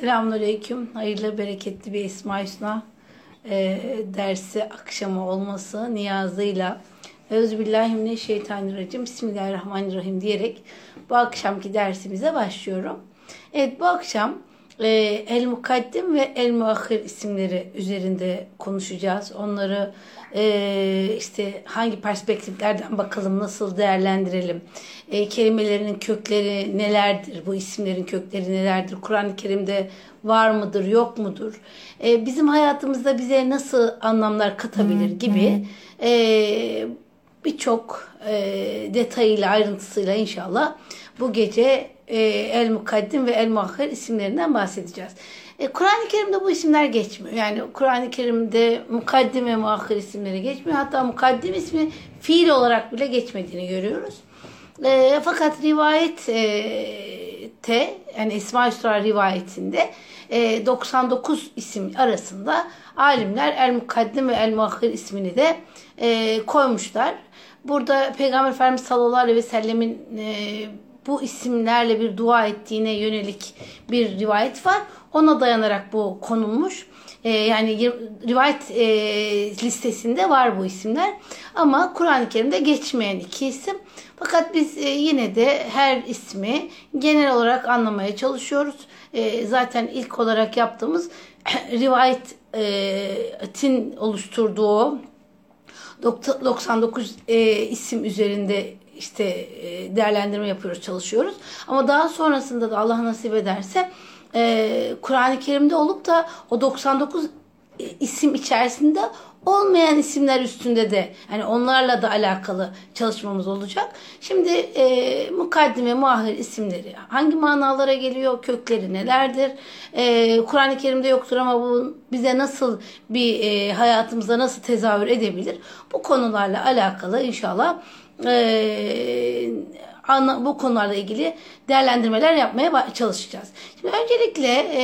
Selamünaleyküm. Hayırlı, bereketli bir Esma Hüsna e, dersi akşamı olması niyazıyla Euzubillahimineşşeytanirracim Bismillahirrahmanirrahim diyerek bu akşamki dersimize başlıyorum. Evet bu akşam e, El Mukaddim ve El Muahhir isimleri üzerinde konuşacağız. Onları e, işte hangi perspektiflerden bakalım, nasıl değerlendirelim, e, kelimelerinin kökleri nelerdir, bu isimlerin kökleri nelerdir, Kur'an-ı Kerim'de var mıdır, yok mudur, e, bizim hayatımızda bize nasıl anlamlar katabilir gibi e, birçok e, detayıyla, ayrıntısıyla inşallah bu gece e, El Mukaddim ve El Muahhir isimlerinden bahsedeceğiz. E, Kur'an-ı Kerim'de bu isimler geçmiyor. Yani Kur'an-ı Kerim'de mukaddim ve muahhir isimleri geçmiyor. Hatta mukaddim ismi fiil olarak bile geçmediğini görüyoruz. E, fakat rivayet e, te yani Esma Hüsra rivayetinde e, 99 isim arasında alimler El Mukaddim ve El Muahhir ismini de e, koymuşlar. Burada Peygamber Efendimiz sallallahu aleyhi ve sellemin e, bu isimlerle bir dua ettiğine yönelik bir rivayet var. Ona dayanarak bu konulmuş. Ee, yani rivayet e, listesinde var bu isimler. Ama Kur'an-ı Kerim'de geçmeyen iki isim. Fakat biz e, yine de her ismi genel olarak anlamaya çalışıyoruz. E, zaten ilk olarak yaptığımız rivayetin oluşturduğu 99 e, isim üzerinde işte e, değerlendirme yapıyoruz, çalışıyoruz. Ama daha sonrasında da Allah nasip ederse e, Kur'an-ı Kerim'de olup da o 99 isim içerisinde olmayan isimler üstünde de yani onlarla da alakalı çalışmamız olacak. Şimdi e, mukaddime, muahir isimleri hangi manalara geliyor, kökleri nelerdir? E, Kur'an-ı Kerim'de yoktur ama bu bize nasıl bir e, hayatımıza nasıl tezahür edebilir? Bu konularla alakalı inşallah e, bu konularla ilgili değerlendirmeler yapmaya çalışacağız. Şimdi öncelikle e,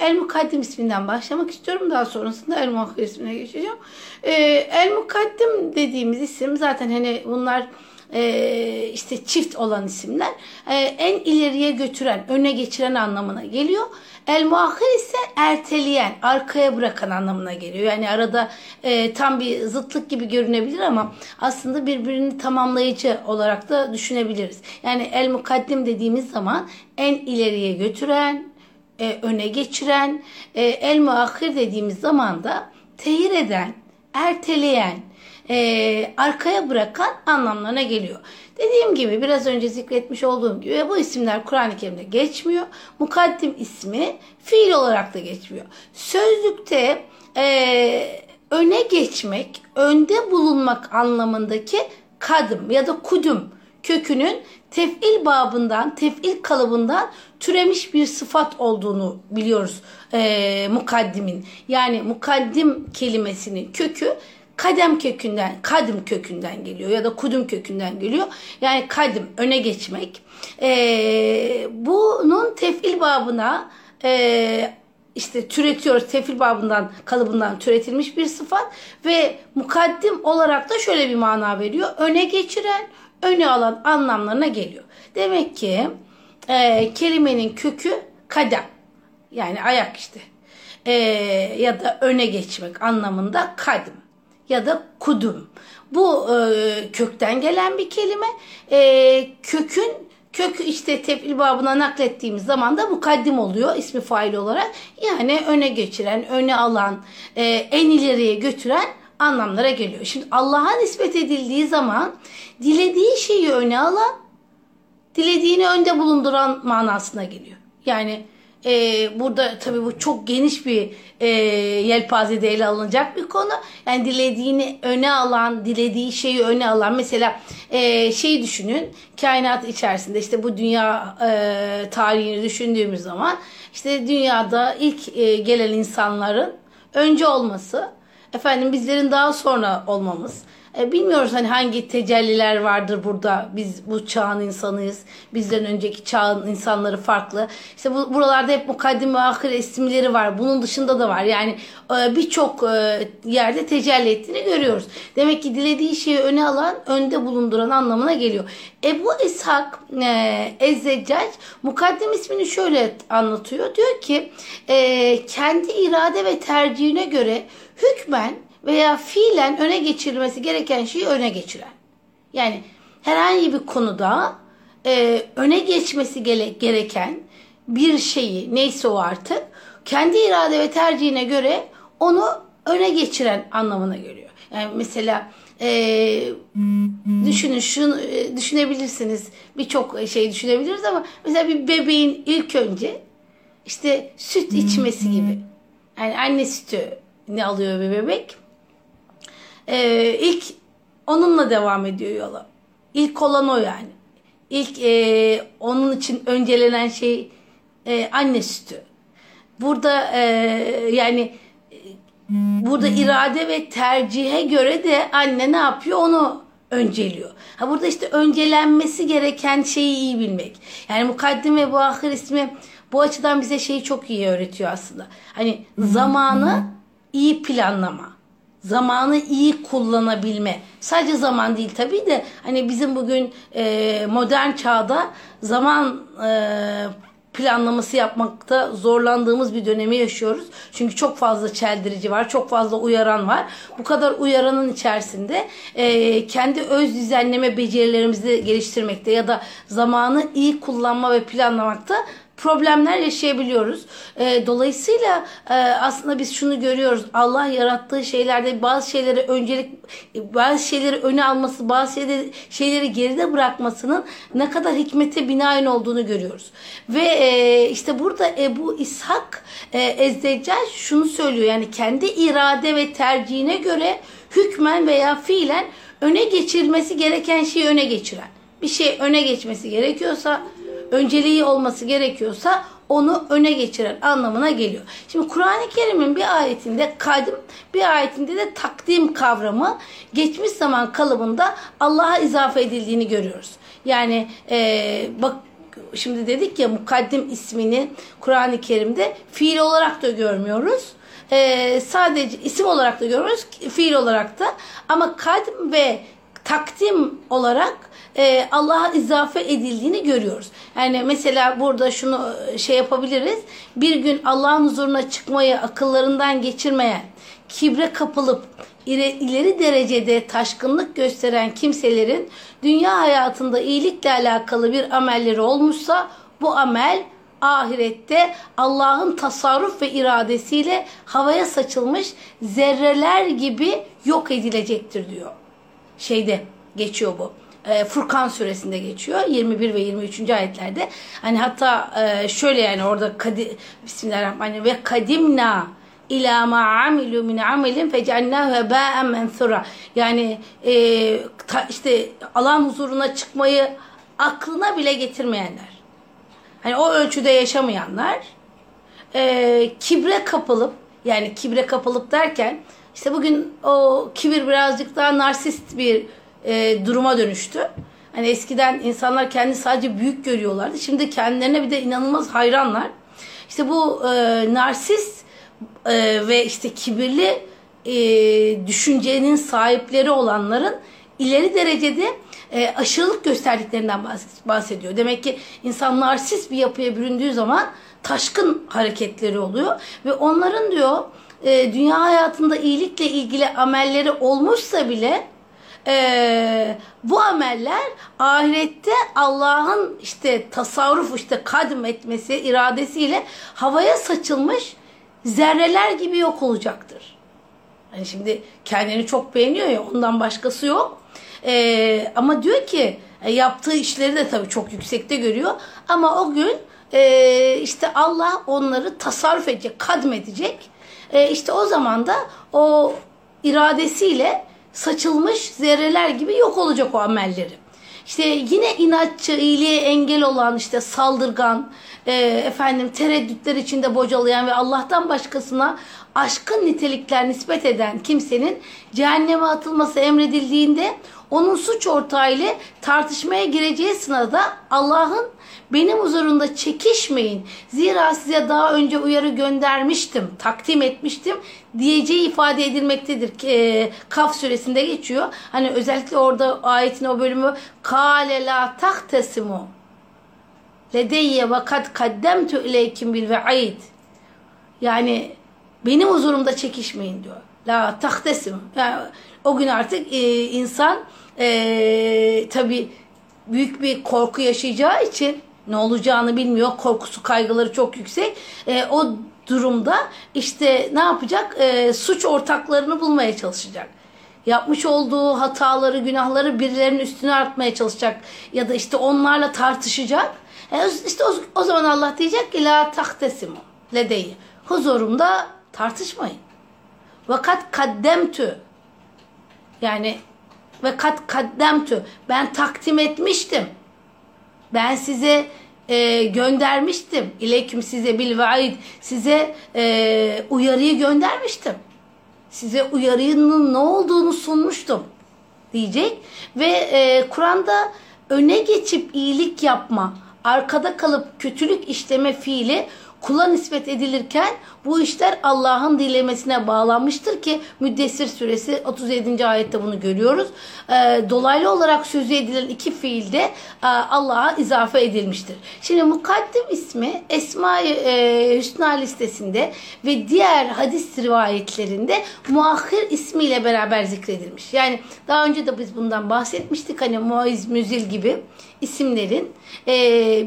El Mukaddim isminden başlamak istiyorum. Daha sonrasında El Muhakkir ismine geçeceğim. E, El Mukaddim dediğimiz isim zaten hani bunlar e, işte çift olan isimler e, en ileriye götüren, öne geçiren anlamına geliyor. El muahhir ise erteleyen, arkaya bırakan anlamına geliyor. Yani arada e, tam bir zıtlık gibi görünebilir ama aslında birbirini tamamlayıcı olarak da düşünebiliriz. Yani el mukaddim dediğimiz zaman en ileriye götüren, e, öne geçiren, e, el muahhir dediğimiz zaman da tehir eden, erteleyen, e, arkaya bırakan anlamlarına geliyor. Dediğim gibi biraz önce zikretmiş olduğum gibi bu isimler Kur'an-ı Kerim'de geçmiyor. Mukaddim ismi fiil olarak da geçmiyor. Sözlükte e, öne geçmek, önde bulunmak anlamındaki kadım ya da kudüm kökünün tef'il babından, tef'il kalıbından türemiş bir sıfat olduğunu biliyoruz e, mukaddimin. Yani mukaddim kelimesinin kökü kadem kökünden, kadim kökünden geliyor ya da kudum kökünden geliyor. Yani kadim, öne geçmek. E, bunun tefil babına e, işte türetiyoruz. Tefil babından, kalıbından türetilmiş bir sıfat ve mukaddim olarak da şöyle bir mana veriyor. Öne geçiren, öne alan anlamlarına geliyor. Demek ki e, kelimenin kökü kadem. Yani ayak işte. E, ya da öne geçmek anlamında kadim ya da kudum. Bu e, kökten gelen bir kelime. E, kökün kök işte tefil babına naklettiğimiz zaman da mukaddim oluyor ismi fail olarak. Yani öne geçiren, öne alan, e, en ileriye götüren anlamlara geliyor. Şimdi Allah'a nispet edildiği zaman dilediği şeyi öne alan, dilediğini önde bulunduran manasına geliyor. Yani e, burada tabii bu çok geniş bir e, yelpazede ele alınacak bir konu. Yani dilediğini öne alan, dilediği şeyi öne alan. Mesela e, şeyi düşünün, kainat içerisinde işte bu dünya e, tarihini düşündüğümüz zaman işte dünyada ilk e, gelen insanların önce olması, efendim bizlerin daha sonra olmamız, E, bilmiyoruz hani hangi tecelliler vardır burada. Biz bu çağın insanıyız. Bizden önceki çağın insanları farklı. İşte bu, buralarda hep mukaddim ve ahir isimleri var. Bunun dışında da var. Yani e, birçok e, yerde tecelli ettiğini görüyoruz. Demek ki dilediği şeyi öne alan, önde bulunduran anlamına geliyor. Ebu İshak e, Ezzeccac mukaddim ismini şöyle anlatıyor. Diyor ki e, kendi irade ve tercihine göre hükmen veya fiilen öne geçirilmesi gereken şeyi öne geçiren. Yani herhangi bir konuda e, öne geçmesi gereken bir şeyi neyse o artık kendi irade ve tercihine göre onu öne geçiren anlamına geliyor. Yani mesela e, düşünün şunu e, düşünebilirsiniz birçok şey düşünebiliriz ama mesela bir bebeğin ilk önce işte süt içmesi gibi. Yani anne sütü ne alıyor bir bebek? Ee, ilk onunla devam ediyor yola. İlk olan o yani. İlk e, onun için öncelenen şey e, anne sütü. Burada e, yani burada irade ve tercihe göre de anne ne yapıyor onu önceliyor. Ha burada işte öncelenmesi gereken şeyi iyi bilmek. Yani mukaddim ve bu ahir ismi bu açıdan bize şeyi çok iyi öğretiyor aslında. Hani zamanı iyi planlama. Zamanı iyi kullanabilme. Sadece zaman değil tabii de hani bizim bugün e, modern çağda zaman e, planlaması yapmakta zorlandığımız bir dönemi yaşıyoruz. Çünkü çok fazla çeldirici var, çok fazla uyaran var. Bu kadar uyaranın içerisinde e, kendi öz düzenleme becerilerimizi geliştirmekte ya da zamanı iyi kullanma ve planlamakta problemler yaşayabiliyoruz. E, dolayısıyla e, aslında biz şunu görüyoruz. Allah yarattığı şeylerde bazı şeyleri öncelik bazı şeyleri öne alması, bazı şeyleri, şeyleri geride bırakmasının ne kadar hikmete binaen olduğunu görüyoruz. Ve e, işte burada Ebu İshak e, Ezdeccal şunu söylüyor. Yani kendi irade ve tercihine göre hükmen veya fiilen öne geçirmesi gereken şeyi öne geçiren. Bir şey öne geçmesi gerekiyorsa önceliği olması gerekiyorsa onu öne geçiren anlamına geliyor. Şimdi Kur'an-ı Kerim'in bir ayetinde kadim, bir ayetinde de takdim kavramı geçmiş zaman kalıbında Allah'a izafe edildiğini görüyoruz. Yani e, bak şimdi dedik ya mukaddim ismini Kur'an-ı Kerim'de fiil olarak da görmüyoruz. E, sadece isim olarak da görüyoruz, fiil olarak da. Ama kadim ve takdim olarak e, Allah'a izafe edildiğini görüyoruz. Yani mesela burada şunu e, şey yapabiliriz. Bir gün Allah'ın huzuruna çıkmayı akıllarından geçirmeyen, kibre kapılıp ileri derecede taşkınlık gösteren kimselerin dünya hayatında iyilikle alakalı bir amelleri olmuşsa bu amel ahirette Allah'ın tasarruf ve iradesiyle havaya saçılmış zerreler gibi yok edilecektir diyor. Şeyde geçiyor bu e, Furkan suresinde geçiyor. 21 ve 23. ayetlerde. Hani hatta e, şöyle yani orada kadi, Bismillahirrahmanirrahim ve kadimna ila ma amilu min amelin fecealnahu hebâen mensura. Yani e, ta, işte alan huzuruna çıkmayı aklına bile getirmeyenler. Hani o ölçüde yaşamayanlar e, kibre kapılıp yani kibre kapılıp derken işte bugün o kibir birazcık daha narsist bir e, duruma dönüştü. Hani eskiden insanlar kendi sadece büyük görüyorlardı. Şimdi kendilerine bir de inanılmaz hayranlar. İşte bu e, narsist e, ve işte kibirli e, düşüncenin sahipleri olanların ileri derecede e, aşırılık gösterdiklerinden bahsediyor. Demek ki insan narsist bir yapıya büründüğü zaman taşkın hareketleri oluyor ve onların diyor e, dünya hayatında iyilikle ilgili amelleri olmuşsa bile e, bu ameller ahirette Allah'ın işte tasarruf işte kadim etmesi iradesiyle havaya saçılmış zerreler gibi yok olacaktır. Yani şimdi kendini çok beğeniyor ya ondan başkası yok. E, ama diyor ki e, yaptığı işleri de tabii çok yüksekte görüyor. Ama o gün e, işte Allah onları tasarruf edecek, kadmedecek. E, işte o zaman da o iradesiyle saçılmış zerreler gibi yok olacak o amelleri. işte yine inatçı, iyiliğe engel olan işte saldırgan, e, efendim tereddütler içinde bocalayan ve Allah'tan başkasına aşkın nitelikler nispet eden kimsenin cehenneme atılması emredildiğinde onun suç ortağı ile tartışmaya gireceği sınavda Allah'ın benim huzurunda çekişmeyin. Zira size daha önce uyarı göndermiştim, takdim etmiştim diyeceği ifade edilmektedir. E, Kaf suresinde geçiyor. Hani özellikle orada ayetin o bölümü kâle la tahtesimu ledeyye ve kad kaddemtu ileykim bil ve'id. Yani benim huzurumda çekişmeyin diyor. La tahtesim. Yani o gün artık e, insan e, tabi büyük bir korku yaşayacağı için ne olacağını bilmiyor. Korkusu, kaygıları çok yüksek. E, o durumda işte ne yapacak? E, suç ortaklarını bulmaya çalışacak. Yapmış olduğu hataları, günahları birilerinin üstüne artmaya çalışacak. Ya da işte onlarla tartışacak. E, işte o, o zaman Allah diyecek ki la tahtesimu ledeyi. Huzurumda tartışmayın. Vakat kaddemtü yani ve kat kaddemtü ben takdim etmiştim. Ben size e, göndermiştim. İleyküm size bil vaid. Size e, uyarıyı göndermiştim. Size uyarının ne olduğunu sunmuştum diyecek. Ve e, Kur'an'da öne geçip iyilik yapma, arkada kalıp kötülük işleme fiili kula nispet edilirken bu işler Allah'ın dilemesine bağlanmıştır ki Müddessir suresi 37. ayette bunu görüyoruz. E, dolaylı olarak sözü edilen iki fiilde e, Allah'a izafe edilmiştir. Şimdi mukaddim ismi Esma-i e, Hüsna listesinde ve diğer hadis rivayetlerinde muahhir ismiyle beraber zikredilmiş. Yani daha önce de biz bundan bahsetmiştik. Hani Muaiz Müzil gibi isimlerin e,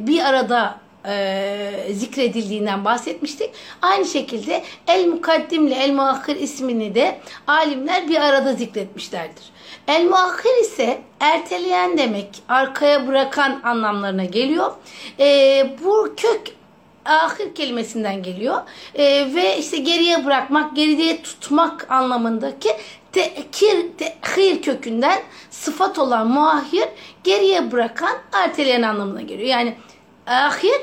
bir arada e, zikredildiğinden bahsetmiştik. Aynı şekilde el mukaddim ile el muakhir ismini de alimler bir arada zikretmişlerdir. El muakhir ise erteleyen demek, arkaya bırakan anlamlarına geliyor. E, bu kök ahir kelimesinden geliyor. E, ve işte geriye bırakmak, geriye tutmak anlamındaki tekir, tehir kökünden sıfat olan muahhir geriye bırakan erteleyen anlamına geliyor. Yani ahir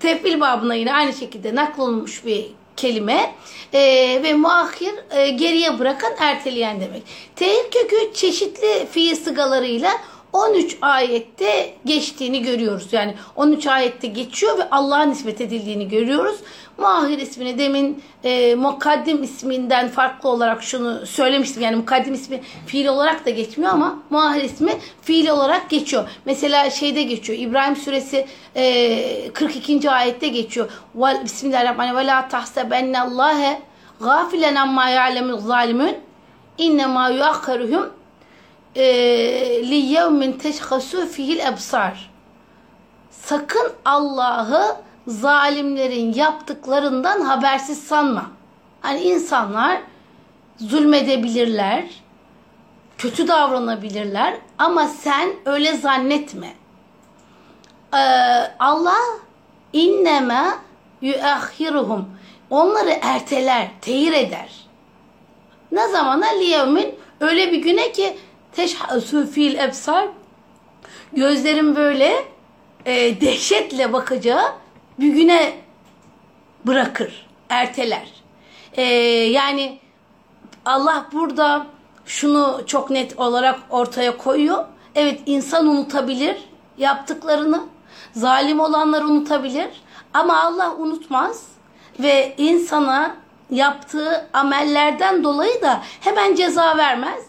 tefil babına yine aynı şekilde naklolmuş bir kelime e, ve muahhir e, geriye bırakan erteleyen demek. Tehir kökü çeşitli fiil sıgalarıyla 13 ayette geçtiğini görüyoruz. Yani 13 ayette geçiyor ve Allah'a nispet edildiğini görüyoruz. Muahir ismini demin e, mukaddim isminden farklı olarak şunu söylemiştim. Yani mukaddim ismi fiil olarak da geçmiyor ama muahir ismi fiil olarak geçiyor. Mesela şeyde geçiyor. İbrahim suresi e, 42. ayette geçiyor. Bismillahirrahmanirrahim. Ve la tahsebennallâhe gâfilen amma ya'lemul zalimun innemâ yuakkaruhum yevmin teşhasu fihil ebsar. Sakın Allah'ı zalimlerin yaptıklarından habersiz sanma. Hani insanlar zulmedebilirler, kötü davranabilirler ama sen öyle zannetme. Ee, Allah inneme yuahiruhum onları erteler, tehir eder. Ne zamana liyevmin öyle bir güne ki teşhasu fil ebsar gözlerim böyle e, dehşetle bakacağı bir güne bırakır, erteler. E, yani Allah burada şunu çok net olarak ortaya koyuyor. Evet insan unutabilir yaptıklarını, zalim olanlar unutabilir ama Allah unutmaz ve insana yaptığı amellerden dolayı da hemen ceza vermez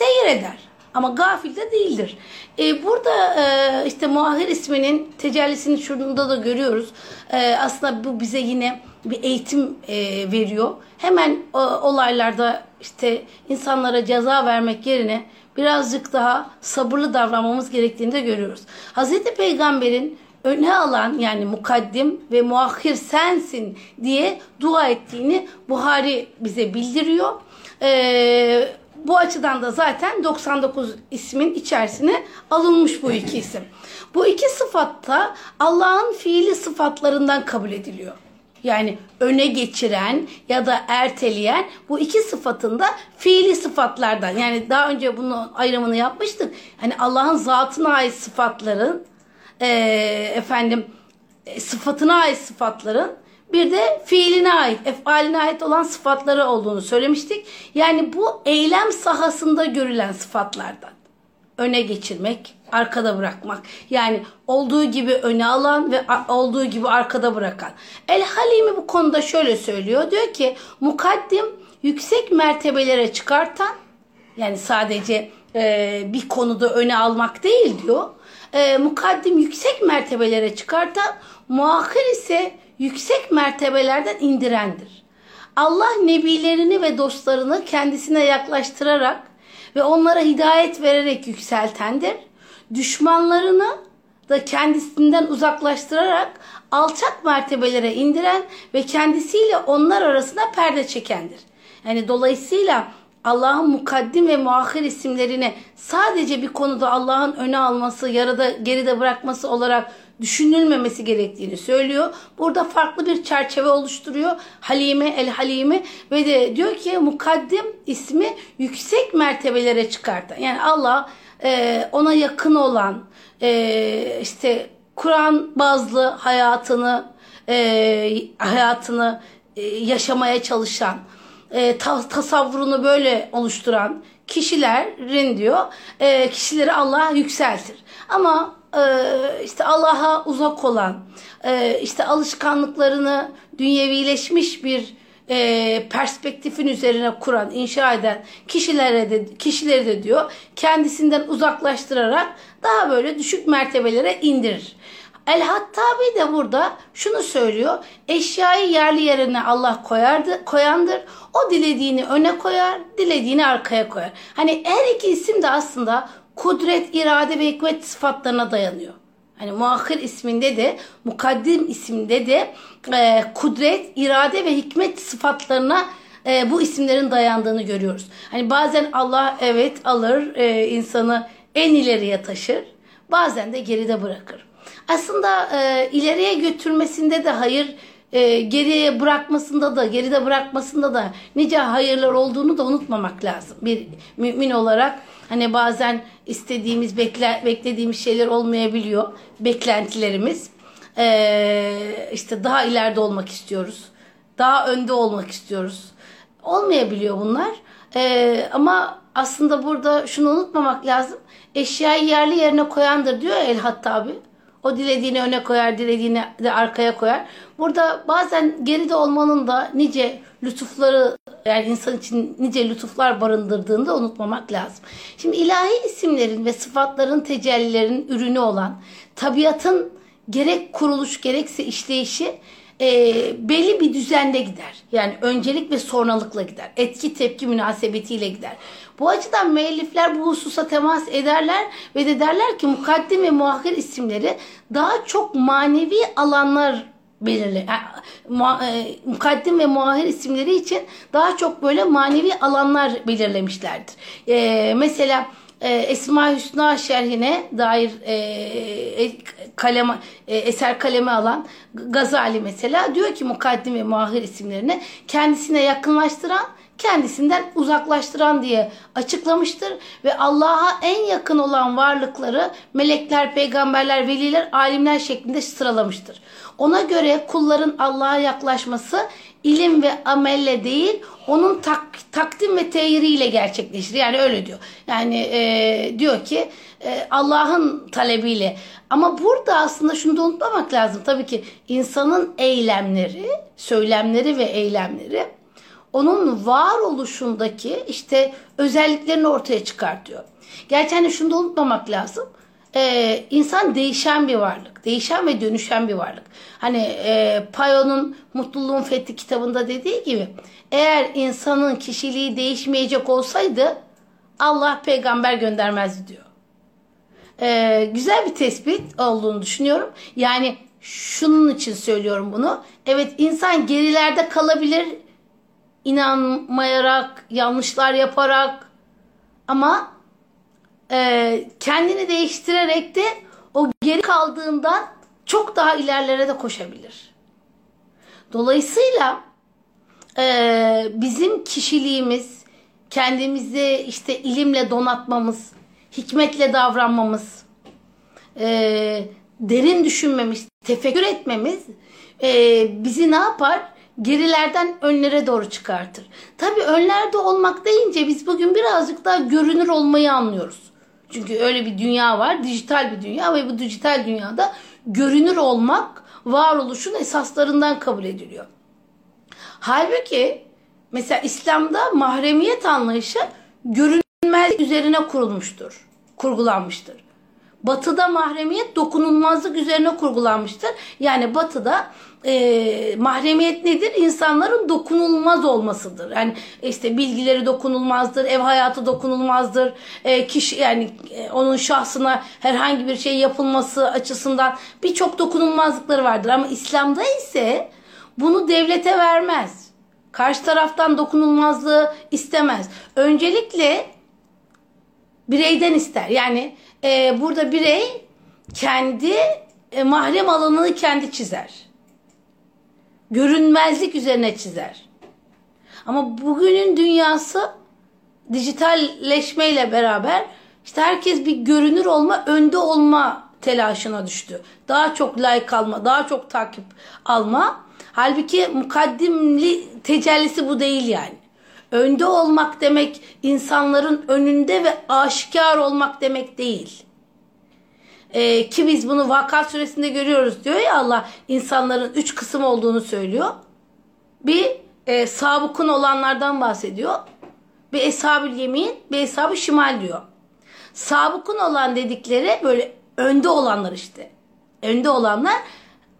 tehir eder. Ama gafil de değildir. E, burada e, işte muahir isminin tecellisini şurada da görüyoruz. E, aslında bu bize yine bir eğitim e, veriyor. Hemen o, olaylarda işte insanlara ceza vermek yerine birazcık daha sabırlı davranmamız gerektiğini de görüyoruz. Hazreti Peygamber'in öne alan yani mukaddim ve muahhir sensin diye dua ettiğini Buhari bize bildiriyor. Ee, bu açıdan da zaten 99 ismin içerisine alınmış bu iki isim. Bu iki sıfatta Allah'ın fiili sıfatlarından kabul ediliyor. Yani öne geçiren ya da erteleyen bu iki sıfatında fiili sıfatlardan. Yani daha önce bunun ayrımını yapmıştık. Hani Allah'ın zatına ait sıfatların e, efendim sıfatına ait sıfatların bir de fiiline ait, efaline ait olan sıfatları olduğunu söylemiştik. Yani bu eylem sahasında görülen sıfatlardan. Öne geçirmek, arkada bırakmak. Yani olduğu gibi öne alan ve olduğu gibi arkada bırakan. El Halimi bu konuda şöyle söylüyor. Diyor ki mukaddim yüksek mertebelere çıkartan yani sadece e, bir konuda öne almak değil diyor. E, mukaddim yüksek mertebelere çıkartan muahhir ise yüksek mertebelerden indirendir. Allah nebilerini ve dostlarını kendisine yaklaştırarak ve onlara hidayet vererek yükseltendir. Düşmanlarını da kendisinden uzaklaştırarak alçak mertebelere indiren ve kendisiyle onlar arasında perde çekendir. Yani dolayısıyla Allah'ın mukaddim ve muahhir isimlerini sadece bir konuda Allah'ın öne alması, yarıda geride bırakması olarak düşünülmemesi gerektiğini söylüyor. Burada farklı bir çerçeve oluşturuyor. Halime el Halime ve de diyor ki mukaddim ismi yüksek mertebelere çıkartan. Yani Allah e, ona yakın olan e, işte Kur'an bazlı hayatını e, hayatını e, yaşamaya çalışan e, ta, tasavvurunu böyle oluşturan kişilerin diyor e, kişileri Allah yükseltir. Ama işte Allah'a uzak olan e, işte alışkanlıklarını dünyevileşmiş bir e, perspektifin üzerine kuran, inşa eden kişilere de kişileri de diyor kendisinden uzaklaştırarak daha böyle düşük mertebelere indirir. El Hattabi de burada şunu söylüyor. Eşyayı yerli yerine Allah koyardı, koyandır. O dilediğini öne koyar, dilediğini arkaya koyar. Hani her iki isim de aslında kudret, irade ve hikmet sıfatlarına dayanıyor. Hani muahhir isminde de, mukaddim isminde de e, kudret, irade ve hikmet sıfatlarına e, bu isimlerin dayandığını görüyoruz. Hani bazen Allah evet alır, e, insanı en ileriye taşır. Bazen de geride bırakır. Aslında e, ileriye götürmesinde de hayır, e, geriye bırakmasında da, geride bırakmasında da nice hayırlar olduğunu da unutmamak lazım. Bir mümin olarak hani bazen istediğimiz, bekle, beklediğimiz şeyler olmayabiliyor. Beklentilerimiz. E, işte daha ileride olmak istiyoruz. Daha önde olmak istiyoruz. Olmayabiliyor bunlar. E, ama aslında burada şunu unutmamak lazım. Eşyayı yerli yerine koyandır diyor El Hattabi. O dilediğini öne koyar, dilediğini de arkaya koyar. Burada bazen geride olmanın da nice lütufları yani insan için nice lütuflar barındırdığını da unutmamak lazım. Şimdi ilahi isimlerin ve sıfatların tecellilerin ürünü olan tabiatın gerek kuruluş gerekse işleyişi e, belli bir düzende gider. Yani öncelik ve sonralıkla gider. Etki tepki münasebetiyle gider. Bu açıdan müellifler bu hususa temas ederler ve de derler ki mukaddim ve muahhir isimleri daha çok manevi alanlar belirli. E, mukaddim ve muahhir isimleri için daha çok böyle manevi alanlar belirlemişlerdir. E, mesela e, Esma Hüsna şerhine dair e, kaleme, e, eser kaleme alan Gazali mesela diyor ki mukaddim ve muahhir isimlerini kendisine yakınlaştıran kendisinden uzaklaştıran diye açıklamıştır ve Allah'a en yakın olan varlıkları melekler, peygamberler, veliler, alimler şeklinde sıralamıştır. Ona göre kulların Allah'a yaklaşması ilim ve amelle değil, onun tak, takdim ve teyiriyle gerçekleşir. Yani öyle diyor. Yani e, diyor ki e, Allah'ın talebiyle. Ama burada aslında şunu da unutmamak lazım. Tabii ki insanın eylemleri, söylemleri ve eylemleri onun varoluşundaki işte özelliklerini ortaya çıkartıyor. Gerçi hani şunu da unutmamak lazım. Ee, insan değişen bir varlık. Değişen ve dönüşen bir varlık. Hani e, Payon'un Mutluluğun Fethi kitabında dediği gibi eğer insanın kişiliği değişmeyecek olsaydı Allah peygamber göndermezdi diyor. Ee, güzel bir tespit olduğunu düşünüyorum. Yani şunun için söylüyorum bunu. Evet insan gerilerde kalabilir inanmayarak, yanlışlar yaparak ama e, kendini değiştirerek de o geri kaldığından çok daha ilerlere de koşabilir. Dolayısıyla e, bizim kişiliğimiz, kendimizi işte ilimle donatmamız, hikmetle davranmamız, e, derin düşünmemiz, tefekkür etmemiz e, bizi ne yapar? Gerilerden önlere doğru çıkartır. Tabii önlerde olmak deyince biz bugün birazcık daha görünür olmayı anlıyoruz. Çünkü öyle bir dünya var, dijital bir dünya ve bu dijital dünyada görünür olmak varoluşun esaslarından kabul ediliyor. Halbuki mesela İslam'da mahremiyet anlayışı görünmezlik üzerine kurulmuştur, kurgulanmıştır. Batı'da mahremiyet dokunulmazlık üzerine kurgulanmıştır. Yani Batı'da e, mahremiyet nedir? İnsanların dokunulmaz olmasıdır. Yani işte bilgileri dokunulmazdır, ev hayatı dokunulmazdır. E, kişi yani e, onun şahsına herhangi bir şey yapılması açısından birçok dokunulmazlıkları vardır. Ama İslam'da ise bunu devlete vermez. Karşı taraftan dokunulmazlığı istemez. Öncelikle bireyden ister. Yani e, burada birey kendi e, mahrem alanını kendi çizer. Görünmezlik üzerine çizer. Ama bugünün dünyası dijitalleşmeyle beraber işte herkes bir görünür olma, önde olma telaşına düştü. Daha çok like alma, daha çok takip alma. Halbuki mukaddimli tecellisi bu değil yani. Önde olmak demek insanların önünde ve aşikar olmak demek değil. Ee, ki biz bunu Vakat suresinde görüyoruz diyor ya Allah insanların üç kısım olduğunu söylüyor. Bir e, sabıkın olanlardan bahsediyor. Bir eshab yemin, bir eshab şimal diyor. Sabıkın olan dedikleri böyle önde olanlar işte. Önde olanlar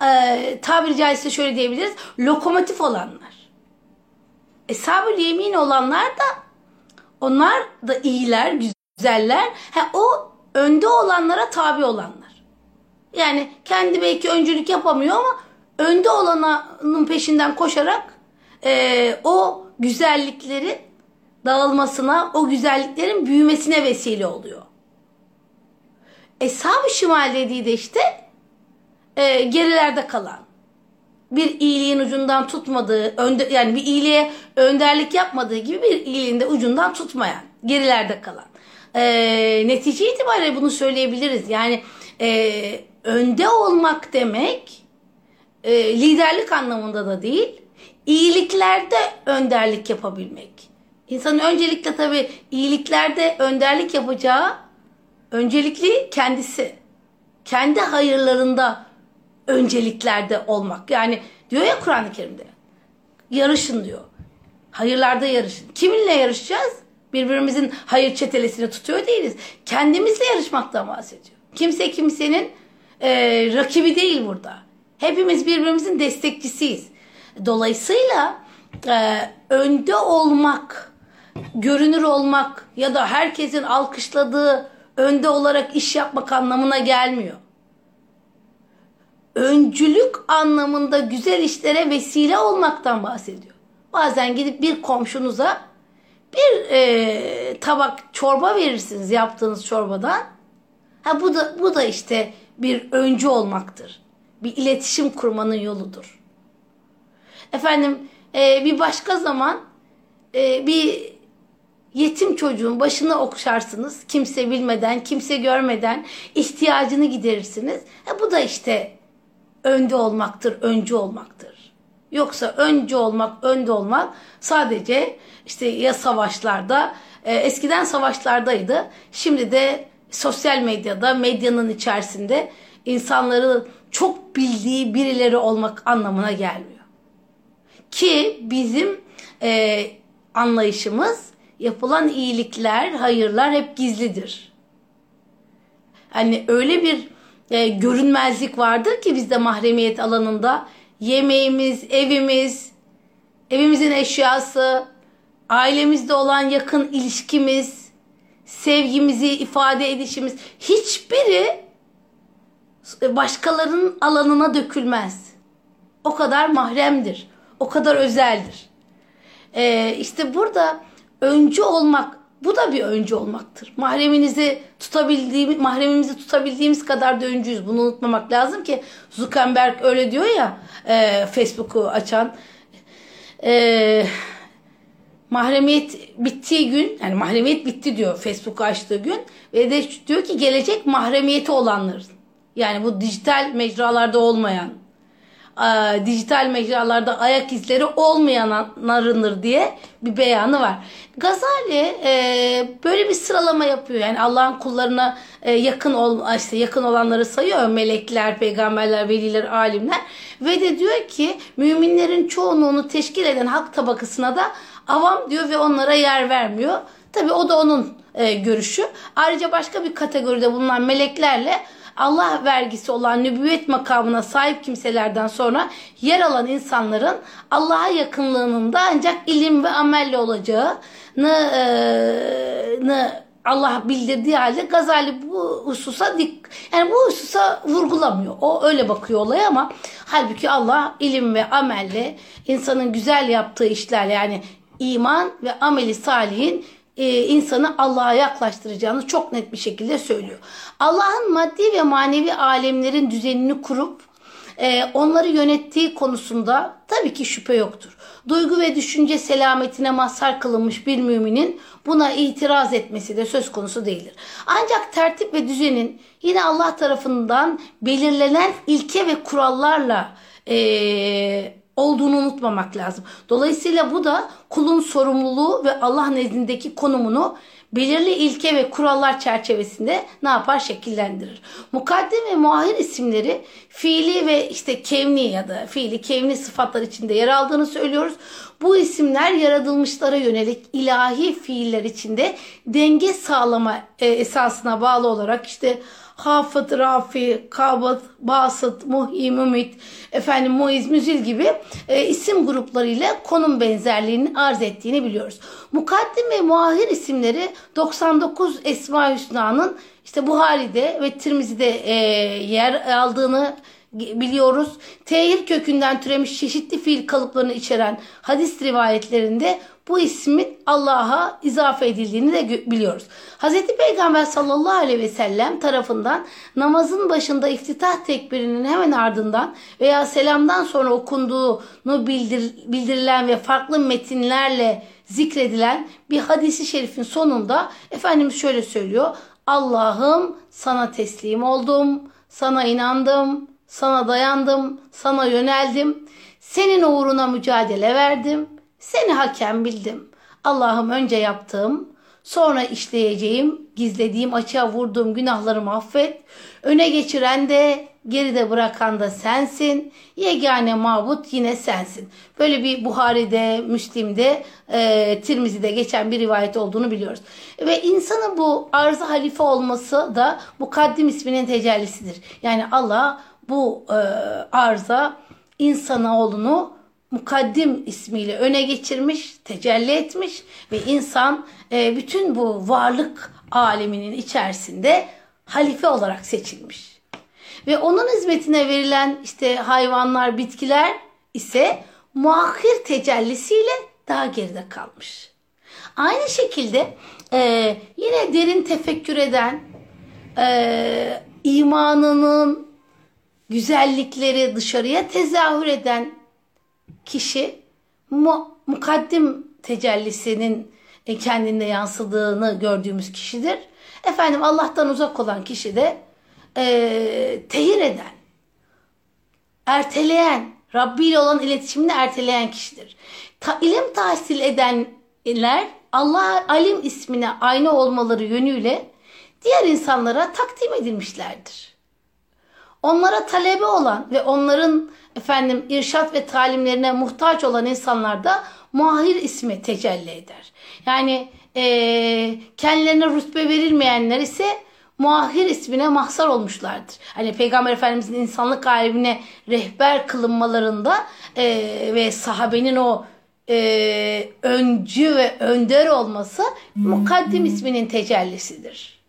e, tabiri caizse şöyle diyebiliriz. Lokomotif olanlar. Eshab-ı yemin olanlar da onlar da iyiler, güzeller. Ha, o önde olanlara tabi olanlar. Yani kendi belki öncülük yapamıyor ama önde olanın peşinden koşarak e, o güzelliklerin dağılmasına, o güzelliklerin büyümesine vesile oluyor. Eshab-ı Şimal dediği de işte e, gerilerde kalan bir iyiliğin ucundan tutmadığı, önde, yani bir iyiliğe önderlik yapmadığı gibi bir iyiliğin de ucundan tutmayan, gerilerde kalan. E, netice itibariyle bunu söyleyebiliriz. Yani e, önde olmak demek e, liderlik anlamında da değil, iyiliklerde önderlik yapabilmek. İnsanın öncelikle tabii iyiliklerde önderlik yapacağı öncelikli kendisi. Kendi hayırlarında önceliklerde olmak. Yani diyor ya Kur'an-ı Kerim'de. Yarışın diyor. Hayırlarda yarışın. Kiminle yarışacağız? Birbirimizin hayır çetelesini tutuyor değiliz. Kendimizle yarışmaktan bahsediyor. Kimse kimsenin e, rakibi değil burada. Hepimiz birbirimizin destekçisiyiz. Dolayısıyla e, önde olmak, görünür olmak ya da herkesin alkışladığı önde olarak iş yapmak anlamına gelmiyor öncülük anlamında güzel işlere vesile olmaktan bahsediyor. Bazen gidip bir komşunuza bir e, tabak çorba verirsiniz yaptığınız çorbadan. Ha bu da bu da işte bir öncü olmaktır. Bir iletişim kurmanın yoludur. Efendim e, bir başka zaman e, bir yetim çocuğun başına okşarsınız. Kimse bilmeden, kimse görmeden ihtiyacını giderirsiniz. Ha bu da işte önde olmaktır, öncü olmaktır. Yoksa öncü olmak, önde olmak sadece işte ya savaşlarda, e, eskiden savaşlardaydı. Şimdi de sosyal medyada, medyanın içerisinde insanları çok bildiği birileri olmak anlamına gelmiyor. Ki bizim e, anlayışımız yapılan iyilikler, hayırlar hep gizlidir. Hani öyle bir e, görünmezlik vardır ki bizde mahremiyet alanında. Yemeğimiz, evimiz, evimizin eşyası, ailemizde olan yakın ilişkimiz, sevgimizi ifade edişimiz hiçbiri başkalarının alanına dökülmez. O kadar mahremdir. O kadar özeldir. Ee, işte burada öncü olmak Bu da bir öncü olmaktır. Mahreminizi tutabildiğimiz, mahremimizi tutabildiğimiz kadar da öncüyüz. Bunu unutmamak lazım ki Zuckerberg öyle diyor ya e, Facebook'u açan. E, mahremiyet bittiği gün yani mahremiyet bitti diyor Facebook'u açtığı gün ve de diyor ki gelecek mahremiyeti olanların yani bu dijital mecralarda olmayan e, dijital mecralarda ayak izleri olmayanlarındır diye bir beyanı var. Gazali e, böyle bir sıralama yapıyor. Yani Allah'ın kullarına e, yakın ol, işte yakın olanları sayıyor. Melekler, peygamberler, veliler, alimler ve de diyor ki müminlerin çoğunluğunu teşkil eden halk tabakasına da avam diyor ve onlara yer vermiyor. Tabi o da onun e, görüşü. Ayrıca başka bir kategoride bulunan meleklerle Allah vergisi olan nübüvvet makamına sahip kimselerden sonra yer alan insanların Allah'a yakınlığının da ancak ilim ve amelle olacağını e, Allah bildirdiği halde Gazali bu hususa dik yani bu hususa vurgulamıyor. O öyle bakıyor olaya ama halbuki Allah ilim ve amelle insanın güzel yaptığı işlerle yani iman ve ameli salihin e, insanı Allah'a yaklaştıracağını çok net bir şekilde söylüyor. Allah'ın maddi ve manevi alemlerin düzenini kurup e, onları yönettiği konusunda tabii ki şüphe yoktur. Duygu ve düşünce selametine mazhar kılınmış bir müminin buna itiraz etmesi de söz konusu değildir. Ancak tertip ve düzenin yine Allah tarafından belirlenen ilke ve kurallarla e, olduğunu unutmamak lazım. Dolayısıyla bu da kulun sorumluluğu ve Allah nezdindeki konumunu belirli ilke ve kurallar çerçevesinde ne yapar şekillendirir. Mukaddim ve muahir isimleri fiili ve işte kevni ya da fiili kevni sıfatlar içinde yer aldığını söylüyoruz. Bu isimler yaratılmışlara yönelik ilahi fiiller içinde denge sağlama e, esasına bağlı olarak işte Hafıt, Rafi, Kabat, Basıt, Muhi, Mümit, efendim Muiz, Müzil gibi e, isim gruplarıyla konum benzerliğini arz ettiğini biliyoruz. Mukaddim ve muahir isimleri 99 Esma Hüsna'nın işte Buhari'de ve Tirmizi'de e, yer aldığını biliyoruz. Tehir kökünden türemiş çeşitli fiil kalıplarını içeren hadis rivayetlerinde bu ismin Allah'a izafe edildiğini de biliyoruz. Hz. Peygamber sallallahu aleyhi ve sellem tarafından namazın başında iftitah tekbirinin hemen ardından veya selamdan sonra okunduğunu bildir, bildirilen ve farklı metinlerle zikredilen bir hadisi şerifin sonunda Efendimiz şöyle söylüyor. Allah'ım sana teslim oldum, sana inandım, sana dayandım, sana yöneldim. Senin uğruna mücadele verdim. Seni hakem bildim. Allah'ım önce yaptığım, sonra işleyeceğim, gizlediğim, açığa vurduğum günahlarımı affet. Öne geçiren de, geride bırakan da sensin. Yegane mabut yine sensin. Böyle bir Buhari'de, Müslim'de, e, Tirmizi'de geçen bir rivayet olduğunu biliyoruz. Ve insanın bu arz halife olması da mukaddim isminin tecellisidir. Yani Allah bu e, arza insanoğlunu mukaddim ismiyle öne geçirmiş, tecelli etmiş ve insan e, bütün bu varlık aleminin içerisinde halife olarak seçilmiş. Ve onun hizmetine verilen işte hayvanlar, bitkiler ise muahhir tecellisiyle daha geride kalmış. Aynı şekilde e, yine derin tefekkür eden, e, imanının güzellikleri dışarıya tezahür eden kişi mu, mukaddim tecellisinin kendinde yansıdığını gördüğümüz kişidir. Efendim Allah'tan uzak olan kişi de e, tehir eden, erteleyen, Rabbi ile olan iletişimini erteleyen kişidir. Ta, ilim tahsil edenler Allah alim ismine aynı olmaları yönüyle diğer insanlara takdim edilmişlerdir. Onlara talebe olan ve onların efendim irşat ve talimlerine muhtaç olan insanlar da muahir ismi tecelli eder. Yani e, kendilerine rütbe verilmeyenler ise muahir ismine mahsar olmuşlardır. Hani Peygamber Efendimizin insanlık alemine rehber kılınmalarında e, ve sahabenin o e, öncü ve önder olması mukaddim isminin tecellisidir.